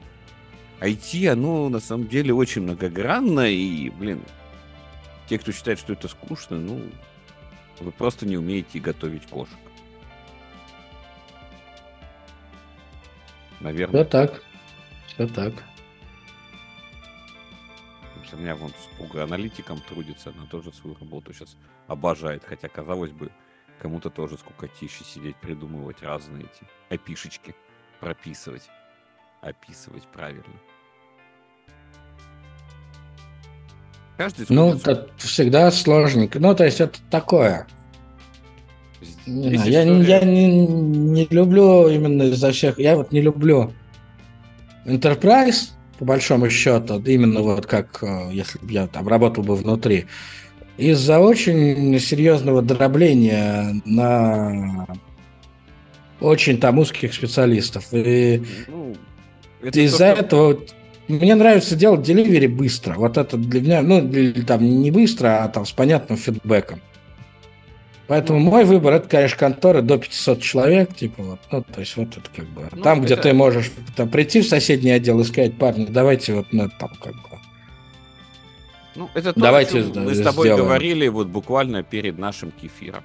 Speaker 1: IT, оно на самом деле очень многогранно, и, блин, те, кто считает, что это скучно, ну, вы просто не умеете готовить кошек.
Speaker 2: Наверное. Все так. Все так
Speaker 1: у меня вон супруга аналитиком трудится, она тоже свою работу сейчас обожает. Хотя, казалось бы, Кому-то тоже скукотище сидеть, придумывать разные эти опишечки, прописывать, описывать правильно.
Speaker 2: Каждый ну, это всегда сложненько. Ну, то есть это такое. Не знаю, я, я не, не люблю именно из-за всех... Я вот не люблю Enterprise, по большому счету, именно вот как э, если бы я там работал бы внутри, из-за очень серьезного дробления на очень там узких специалистов. И ну, это из-за то, этого мне нравится делать деливери быстро. Вот это для меня, ну, там не быстро, а там с понятным фидбэком. Поэтому мой выбор это, конечно, конторы до 500 человек, типа вот, ну, то есть вот это как бы ну, там, это... где ты можешь там, прийти в соседний отдел и сказать, парни, давайте вот на ну, там как бы.
Speaker 1: Ну, это то, давайте мы с тобой сделаем. говорили вот буквально перед нашим кефиром.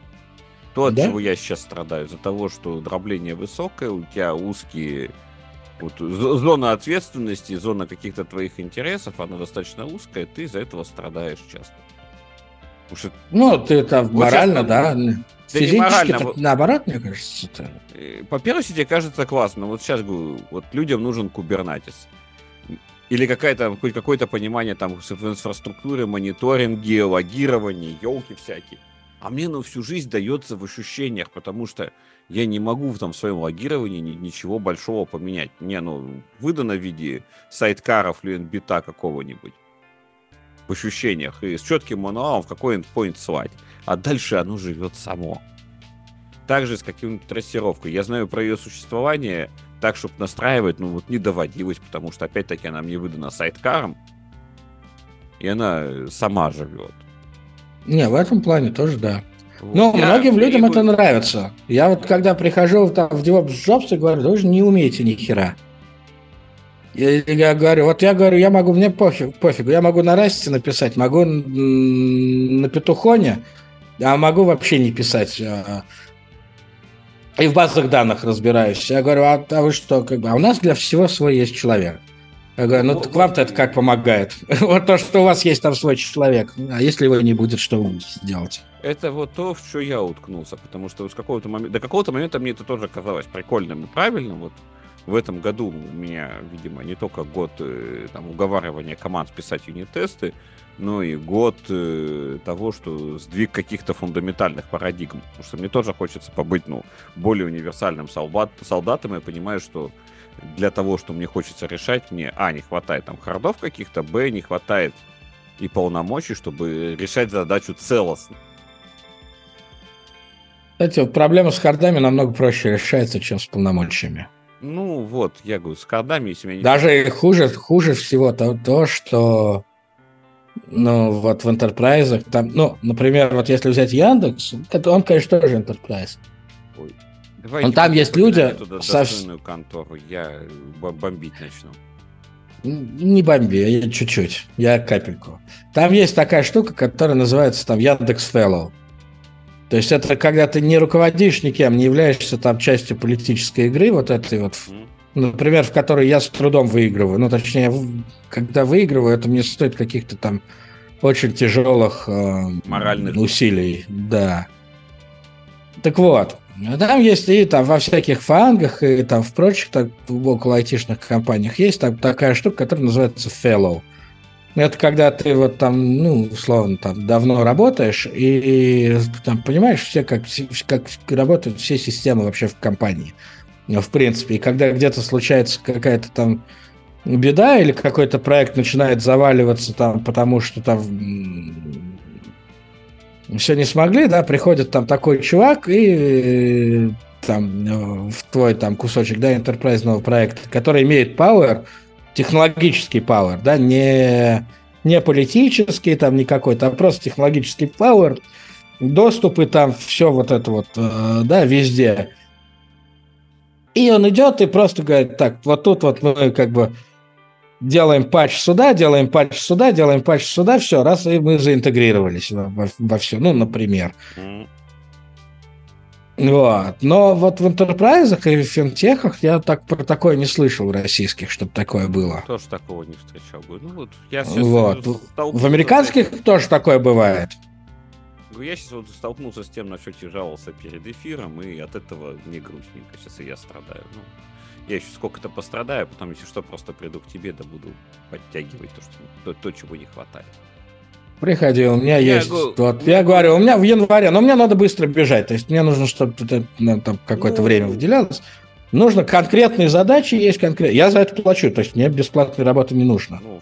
Speaker 1: То, от да? чего я сейчас страдаю, из-за того, что дробление высокое, у тебя узкие вот, зона ответственности, зона каких-то твоих интересов, она достаточно узкая, ты из-за этого страдаешь часто.
Speaker 2: Что... Ну, ты это вот морально, сейчас, да. да Физически морально, вот, наоборот, мне кажется. Это...
Speaker 1: Э, по первости, тебе кажется классно. Вот сейчас говорю, вот людям нужен кубернатис. Или какая-то, хоть какое-то понимание там в инфраструктуре, мониторинге, логировании, елки всякие. А мне ну всю жизнь дается в ощущениях, потому что я не могу в, там, своем логировании ничего большого поменять. Не, ну, выдано в виде сайткара флюентбита какого-нибудь в ощущениях и с четким мануалом в какой endpoint слать. А дальше оно живет само. Также с каким-то трассировкой. Я знаю про ее существование, так, чтобы настраивать, ну вот не доводилось, потому что, опять-таки, она мне выдана сайткаром, и она сама живет.
Speaker 2: Не, в этом плане тоже да. Но я многим людям это нравится. Я вот когда прихожу там, в DevOps Jobs и говорю, вы же не умеете ни хера. Я, я говорю, вот я говорю, я могу, мне пофиг, пофигу, я могу на расте написать, могу на петухоне, а могу вообще не писать. А, и в базах данных разбираюсь. Я говорю, а, а вы что, как бы, а у нас для всего свой есть человек. Я говорю, ну так вам-то это как помогает? вот то, что у вас есть там свой человек. А если его не будет, что вы будете делать?
Speaker 1: Это вот то, в что я уткнулся, потому что с какого-то момента, до какого-то момента мне это тоже казалось прикольным и правильным. Вот в этом году у меня, видимо, не только год э, там, уговаривания команд писать юнит-тесты, но и год э, того, что сдвиг каких-то фундаментальных парадигм. Потому что мне тоже хочется побыть ну, более универсальным солдат, солдатом. Я понимаю, что для того, что мне хочется решать, мне, а, не хватает там хардов каких-то, б, не хватает и полномочий, чтобы решать задачу целостно.
Speaker 2: Кстати, проблема с хардами намного проще решается, чем с полномочиями.
Speaker 1: Ну вот, я говорю, с хардами, если меня
Speaker 2: не... Даже хуже, хуже всего то, то, что ну, вот в Enterprise, там, ну, например, вот если взять Яндекс, он, конечно, тоже Enterprise. Ой, Давайте там есть люди...
Speaker 1: Со... контору, я бомбить начну.
Speaker 2: Не бомби, я чуть-чуть, я капельку. Там есть такая штука, которая называется там Яндекс Fellow. То есть это когда ты не руководишь никем, не являешься там частью политической игры, вот этой вот, например, в которой я с трудом выигрываю. Ну, точнее, когда выигрываю, это мне стоит каких-то там очень тяжелых э, моральных усилий. Да. Так вот, там есть и там во всяких фангах, и там в прочих так, около айтишных компаниях есть там такая штука, которая называется fellow. Это когда ты вот там, ну, условно, там давно работаешь, и, и там понимаешь все, как, как работают все системы вообще в компании. В принципе. И когда где-то случается какая-то там беда или какой-то проект начинает заваливаться там, потому что там все не смогли, да, приходит там такой чувак и там в твой там кусочек, да, интерпрайзного проекта, который имеет power, технологический power, да, не, не политический там не какой-то, а просто технологический power, доступы там, все вот это вот, э, да, везде. И он идет и просто говорит, так, вот тут вот мы как бы делаем патч сюда, делаем патч сюда, делаем патч сюда, все, раз, и мы заинтегрировались во, во, во все, ну, например. Вот. Но вот в интерпрайзах и в финтехах я так про такое не слышал в российских, чтобы такое было.
Speaker 1: Тоже такого не встречал. Ну, вот,
Speaker 2: я вот. В американских тоже такое бывает.
Speaker 1: я сейчас вот столкнулся с тем, на что жаловался перед эфиром, и от этого мне грустненько. Сейчас и я страдаю. Ну, я еще сколько-то пострадаю, потом, если что, просто приду к тебе, да буду подтягивать то, что, то, то чего не хватает.
Speaker 2: Приходи, у меня я есть. Го... Вот, я говорю, у меня в январе, но мне надо быстро бежать. То есть мне нужно, чтобы ну, там какое-то ну... время выделялось. Нужно конкретные задачи, есть конкретные. Я за это плачу, то есть мне бесплатной работы не нужно. Ну,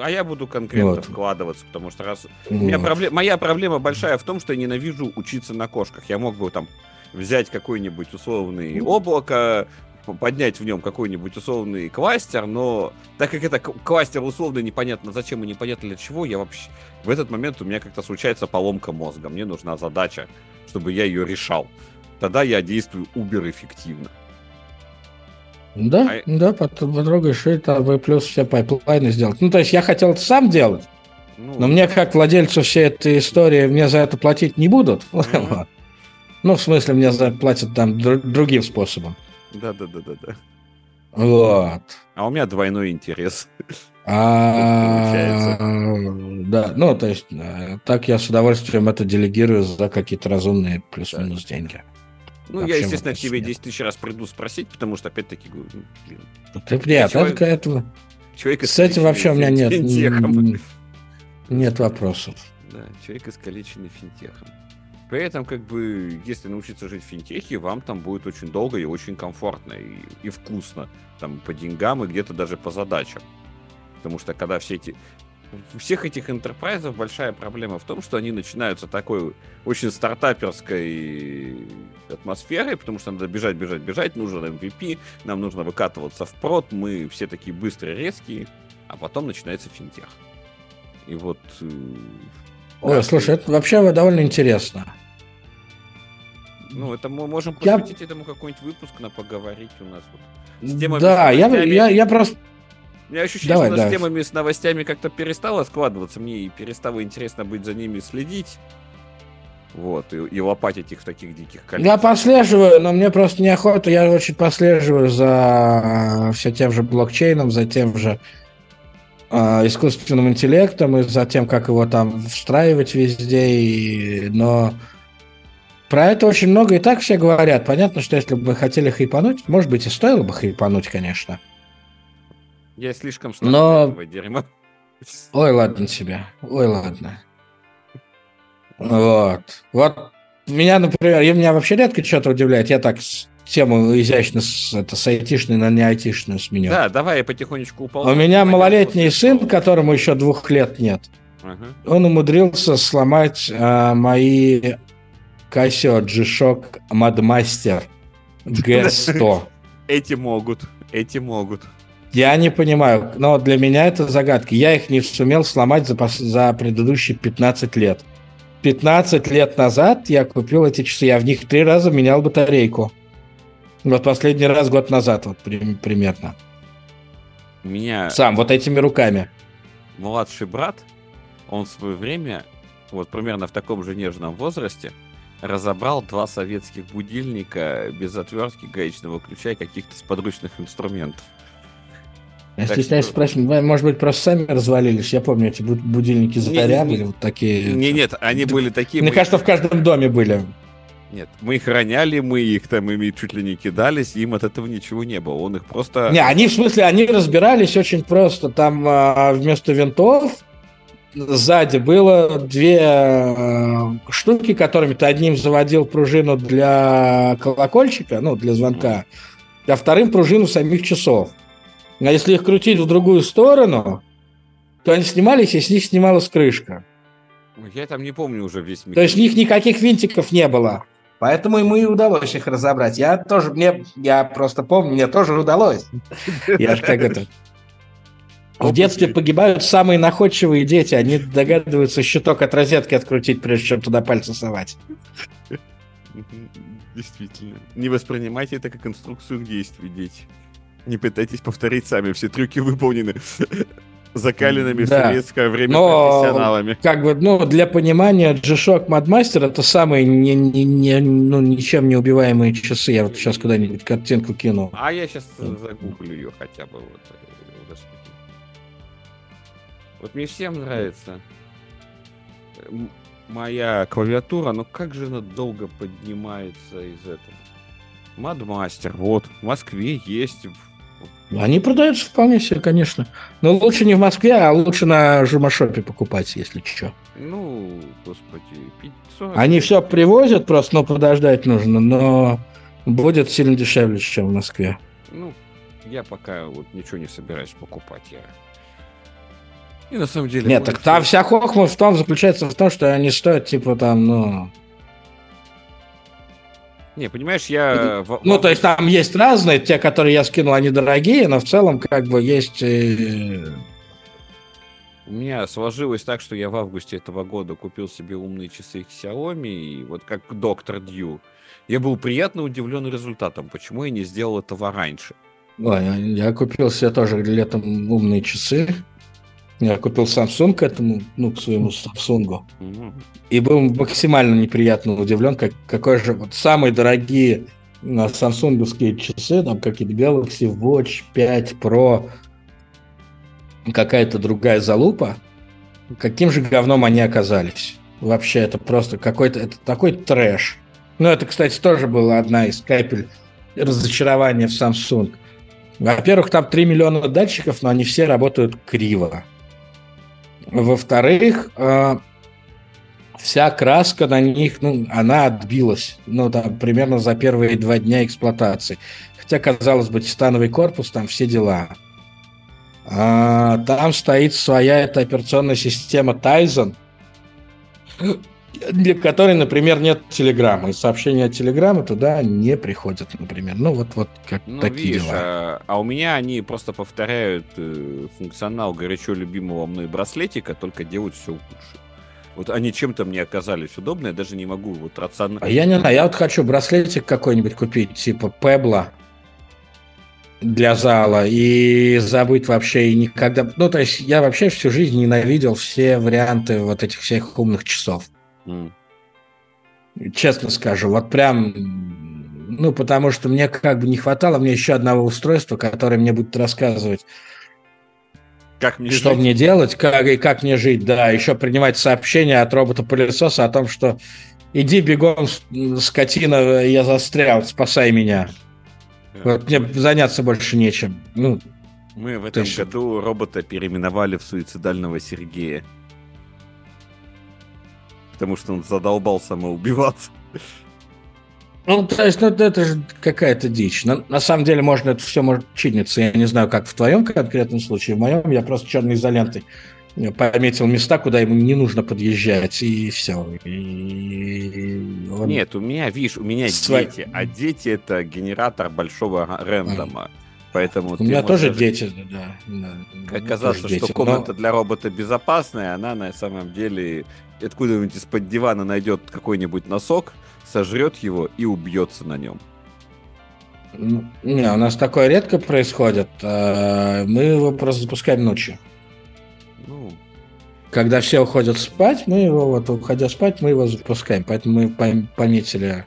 Speaker 1: а я буду конкретно вот. вкладываться, потому что раз... Вот. У меня проблема, моя проблема большая в том, что я ненавижу учиться на кошках. Я мог бы там взять какой-нибудь условный облако, поднять в нем какой-нибудь условный кластер, но так как это кластер условно непонятно зачем и непонятно для чего, я вообще в этот момент у меня как-то случается поломка мозга. Мне нужна задача, чтобы я ее решал. Тогда я действую убер эффективно.
Speaker 2: Да, а... да, потрогаешь это, вы плюс все пайплайны сделать. Ну, то есть я хотел это сам делать, ну, но мне как владельцу всей этой истории, мне за это платить не будут. Mm-hmm. ну, в смысле, мне за это платят там другим способом.
Speaker 1: Да, да, да, да, да.
Speaker 2: Вот.
Speaker 1: А у меня двойной интерес.
Speaker 2: А, да, ну, то есть, э, так я с удовольствием это делегирую за какие-то разумные плюс-минус деньги.
Speaker 1: Ну, я, естественно, к тебе 10 тысяч раз приду спросить, потому что, опять-таки, говорю, ну,
Speaker 2: блин. Ты нет, человек, этого... человек с этим вообще у меня нет, нет вопросов.
Speaker 1: Да, человек искалеченный финтехом. При этом, как бы, если научиться жить в финтехе, вам там будет очень долго и очень комфортно и, и вкусно. Там по деньгам и где-то даже по задачам. Потому что когда все эти... У всех этих интерпрайзов большая проблема в том, что они начинаются такой очень стартаперской атмосферой, потому что надо бежать, бежать, бежать, нужен MVP, нам нужно выкатываться в прод, мы все такие быстрые, резкие, а потом начинается финтех. И вот э,
Speaker 2: Ой, слушай, это вообще довольно интересно.
Speaker 1: Ну, это мы можем посвятить я... этому какой-нибудь выпуск на поговорить у нас.
Speaker 2: Вот. С темами, да, с я, я, я просто...
Speaker 1: У меня ощущение, Давай, что да. с темами, с новостями как-то перестало складываться. Мне и перестало интересно быть за ними следить. Вот, и, и лопатить их в таких диких
Speaker 2: количествах. Я послеживаю, но мне просто неохота. Я очень послеживаю за все тем же блокчейном, за тем же э, искусственным интеллектом и за тем, как его там встраивать везде. И... Но про это очень много и так все говорят. Понятно, что если бы хотели хайпануть, может быть, и стоило бы хайпануть, конечно.
Speaker 1: Я слишком
Speaker 2: Но... дерьма. Ой, ладно тебе. Ой, ладно. Вот. Вот меня, например, меня вообще редко что-то удивляет. Я так тему изящно с, это, с айтишной на не айтишную сменю.
Speaker 1: Да, давай я потихонечку упал.
Speaker 2: У меня малолетний сын, которому еще двух лет нет. Ага. Он умудрился сломать а, мои Casio G-Shock Madmaster G100.
Speaker 1: Эти могут, эти могут.
Speaker 2: Я не понимаю, но для меня это загадка. Я их не сумел сломать за, за предыдущие 15 лет. 15 лет назад я купил эти часы, я в них три раза менял батарейку. Вот последний раз год назад, вот примерно.
Speaker 1: Меня...
Speaker 2: Сам, вот этими руками.
Speaker 1: Младший брат, он в свое время, вот примерно в таком же нежном возрасте, разобрал два советских будильника без отвертки, гаечного ключа и каких-то сподручных инструментов.
Speaker 2: Я так стесняюсь что... спросить, может быть, просто сами развалились? Я помню, эти будильники Заря были вот такие.
Speaker 1: Не, нет, они были такие.
Speaker 2: Мне кажется, в каждом доме были.
Speaker 1: Нет, мы их роняли, мы их там ими чуть ли не кидались, им от этого ничего не было. Он их просто...
Speaker 2: Не, они в смысле, они разбирались очень просто. Там а, вместо винтов сзади было две а, штуки, которыми ты одним заводил пружину для колокольчика, ну, для звонка, а вторым пружину самих часов. А если их крутить в другую сторону, то они снимались, и с них снималась крышка.
Speaker 1: Я там не помню уже весь
Speaker 2: механизм. То есть в них никаких винтиков не было. Поэтому ему и удалось их разобрать. Я тоже, мне, я просто помню, мне тоже удалось. Я же как это... В детстве погибают самые находчивые дети. Они догадываются щиток от розетки открутить, прежде чем туда пальцы совать.
Speaker 1: Действительно. Не воспринимайте это как инструкцию к действию, дети. Не пытайтесь повторить сами, все трюки выполнены закаленными да. в советское время Но, профессионалами.
Speaker 2: Как бы, ну, для понимания, G-Shock Madmaster это самые не, не, не, ну, ничем не убиваемые часы. Я вот сейчас куда-нибудь картинку кину.
Speaker 1: А я сейчас загуглю ее хотя бы. Вот, вот мне всем нравится. моя клавиатура, но как же она долго поднимается из этого? Мадмастер, вот, в Москве есть.
Speaker 2: Они продаются вполне себе, конечно. Но лучше не в Москве, а лучше на Жумашопе покупать, если что.
Speaker 1: Ну, господи,
Speaker 2: 500. Они все привозят, просто, но подождать нужно, но будет сильно дешевле, чем в Москве.
Speaker 1: Ну, я пока вот ничего не собираюсь покупать. Я и на самом деле...
Speaker 2: Нет, так там вся хохма в том заключается в том, что они стоят, типа, там, ну...
Speaker 1: Не, понимаешь, я...
Speaker 2: Ну, то есть там есть разные, те, которые я скинул, они дорогие, но в целом как бы есть... Э,
Speaker 1: У меня сложилось так, что я в августе этого года купил себе умные часы Xiaomi, и вот как доктор Дью. Я был приятно удивлен результатом, почему я не сделал этого раньше.
Speaker 2: Ой, я купил себе тоже летом умные часы. Я купил Samsung к этому, ну, к своему Samsung. И был максимально неприятно удивлен, как, какой же вот самые дорогие на самсунговские часы, там какие-то Galaxy Watch 5 Pro, какая-то другая залупа, каким же говном они оказались. Вообще, это просто какой-то, это такой трэш. Ну, это, кстати, тоже была одна из капель разочарования в Samsung. Во-первых, там 3 миллиона датчиков, но они все работают криво. Во-вторых, э, вся краска на них, ну, она отбилась, ну, там, примерно за первые два дня эксплуатации. Хотя, казалось бы, титановый корпус, там все дела. А, там стоит своя эта операционная система Tizen, для которой, например, нет телеграммы. И сообщения от телеграммы туда не приходят, например. Ну, вот, вот как ну, такие видишь, дела.
Speaker 1: А, а у меня они просто повторяют э, функционал горячо любимого мной браслетика, только делают все лучше. Вот они чем-то мне оказались удобны, я даже не могу вот рационально...
Speaker 2: А я не знаю, я вот хочу браслетик какой-нибудь купить, типа Пебла для зала и забыть вообще и никогда... Ну, то есть я вообще всю жизнь ненавидел все варианты вот этих всех умных часов. Mm. Честно скажу, вот прям, ну, потому что мне как бы не хватало мне еще одного устройства, которое мне будет рассказывать, как мне что жить? мне делать, как, и как мне жить, да, еще принимать сообщения от робота-пылесоса о том, что иди бегом, скотина, я застрял, спасай меня. Yeah. Вот мне заняться больше нечем. Ну,
Speaker 1: Мы в этом есть... году робота переименовали в суицидального Сергея потому что он задолбал самоубиваться.
Speaker 2: Ну, то есть, ну, это же какая-то дичь. На, на самом деле, можно это все может чиниться. Я не знаю, как в твоем конкретном случае. В моем я просто черной изолентой пометил места, куда ему не нужно подъезжать, и все. И
Speaker 1: он... Нет, у меня, видишь, у меня Сво... дети, а дети это генератор большого рэндома. А. Поэтому
Speaker 2: у меня тоже дети, да.
Speaker 1: да Оказаться, что дети, комната но... для робота безопасная, она на самом деле откуда-нибудь из-под дивана найдет какой-нибудь носок, сожрет его и убьется на нем.
Speaker 2: Не, у нас такое редко происходит. А, мы его просто запускаем ночью. Ну. Когда все уходят спать, мы его, вот уходя спать, мы его запускаем. Поэтому мы пометили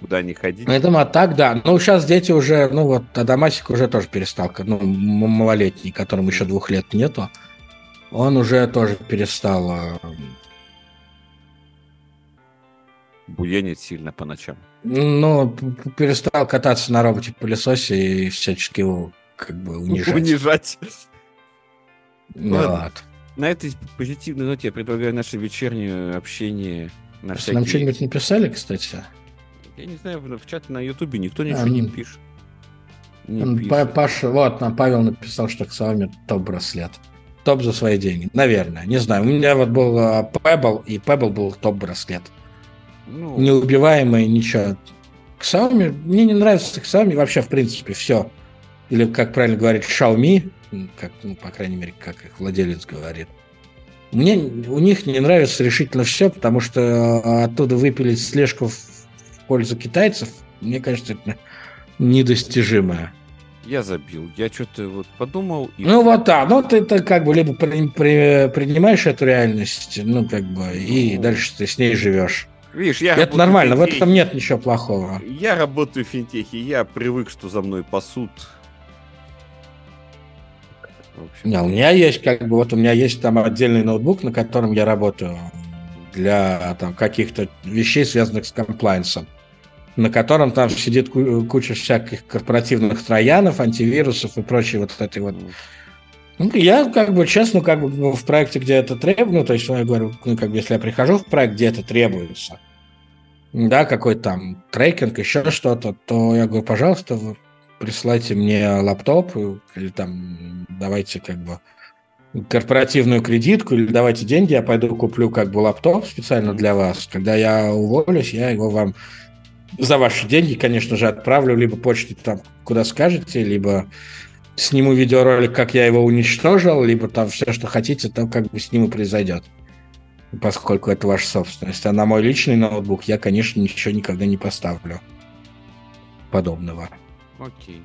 Speaker 1: куда не ходить.
Speaker 2: Поэтому а так, да. Ну, сейчас дети уже, ну вот, Адамасик уже тоже перестал, ну, малолетний, которому еще двух лет нету он уже тоже перестал... А,
Speaker 1: Буянить сильно по ночам.
Speaker 2: Ну, перестал кататься на роботе-пылесосе и всячески его как бы унижать.
Speaker 1: Унижать.
Speaker 2: Вот.
Speaker 1: На этой позитивной ноте я предлагаю наше вечернее общение
Speaker 2: на всякие... Нам что-нибудь написали, кстати?
Speaker 1: Я не знаю, в чате на Ютубе никто ничего а, не пишет.
Speaker 2: Не Паша, вот, нам Павел написал, что к Xiaomi топ-браслет топ за свои деньги. Наверное. Не знаю. У меня вот был а, Pebble, и Pebble был топ-браслет. Ну... Неубиваемый, ничего. Xiaomi, мне не нравится Xiaomi вообще в принципе все. Или, как правильно говорить, Xiaomi, как, ну, по крайней мере, как их владелец говорит. Мне у них не нравится решительно все, потому что а, оттуда выпилить слежку в пользу китайцев, мне кажется, это недостижимое
Speaker 1: я забил. Я что-то вот подумал.
Speaker 2: И... Ну вот так. Ну ты, ты как бы либо при, при, принимаешь эту реальность, ну как бы, ну... и дальше ты с ней живешь.
Speaker 1: Видишь, я
Speaker 2: Это нормально, в, в этом нет ничего плохого.
Speaker 1: Я работаю в финтехе, я привык, что за мной пасут.
Speaker 2: Не, у меня есть как бы вот у меня есть там отдельный ноутбук, на котором я работаю. для там, каких-то вещей, связанных с комплайнсом, на котором там сидит куча всяких корпоративных троянов, антивирусов и прочей вот этой вот ну, я как бы честно, как бы ну, в проекте, где это требуется, ну, то есть я говорю, ну, как бы если я прихожу в проект, где это требуется, да, какой-то там трекинг, еще что-то, то я говорю, пожалуйста, вы присылайте мне лаптоп или там давайте как бы корпоративную кредитку или давайте деньги, я пойду куплю как бы лаптоп специально для вас. Когда я уволюсь, я его вам за ваши деньги, конечно же, отправлю либо почтой там, куда скажете, либо сниму видеоролик, как я его уничтожил, либо там все, что хотите, там как бы с ним и произойдет. Поскольку это ваша собственность. А на мой личный ноутбук я, конечно, ничего никогда не поставлю подобного.
Speaker 1: Окей.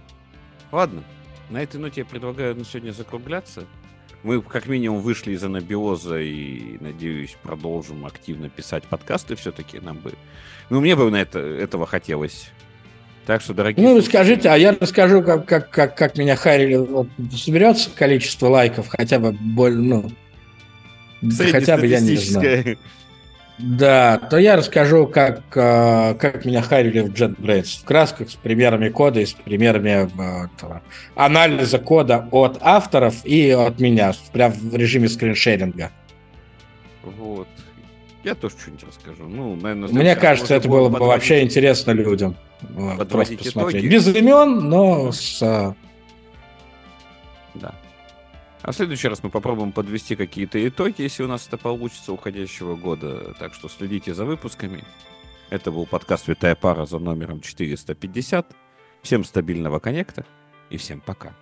Speaker 1: Ладно. На этой ноте я предлагаю на сегодня закругляться. Мы как минимум вышли из анабиоза и, надеюсь, продолжим активно писать подкасты все-таки. Нам бы... Ну, мне бы на это, этого хотелось так что, дорогие...
Speaker 2: Ну, скажите, а я расскажу, как, как, как, как меня харили. Вот, соберется количество лайков, хотя бы, боль, ну, хотя бы я не знаю. Да, то я расскажу, как, а, как меня харили в JetBrains в красках с примерами кода и с примерами этого, анализа кода от авторов и от меня, прям в режиме скриншеринга.
Speaker 1: Вот. Я тоже что-нибудь расскажу. Ну,
Speaker 2: наверное, Мне кажется, это было бы вообще интересно людям. Просто посмотреть. Итоги. Без имен, но с... А,
Speaker 1: да. А в следующий раз мы попробуем подвести какие-то итоги, если у нас это получится уходящего года. Так что следите за выпусками. Это был подкаст «Святая пара» за номером 450. Всем стабильного коннекта и всем пока.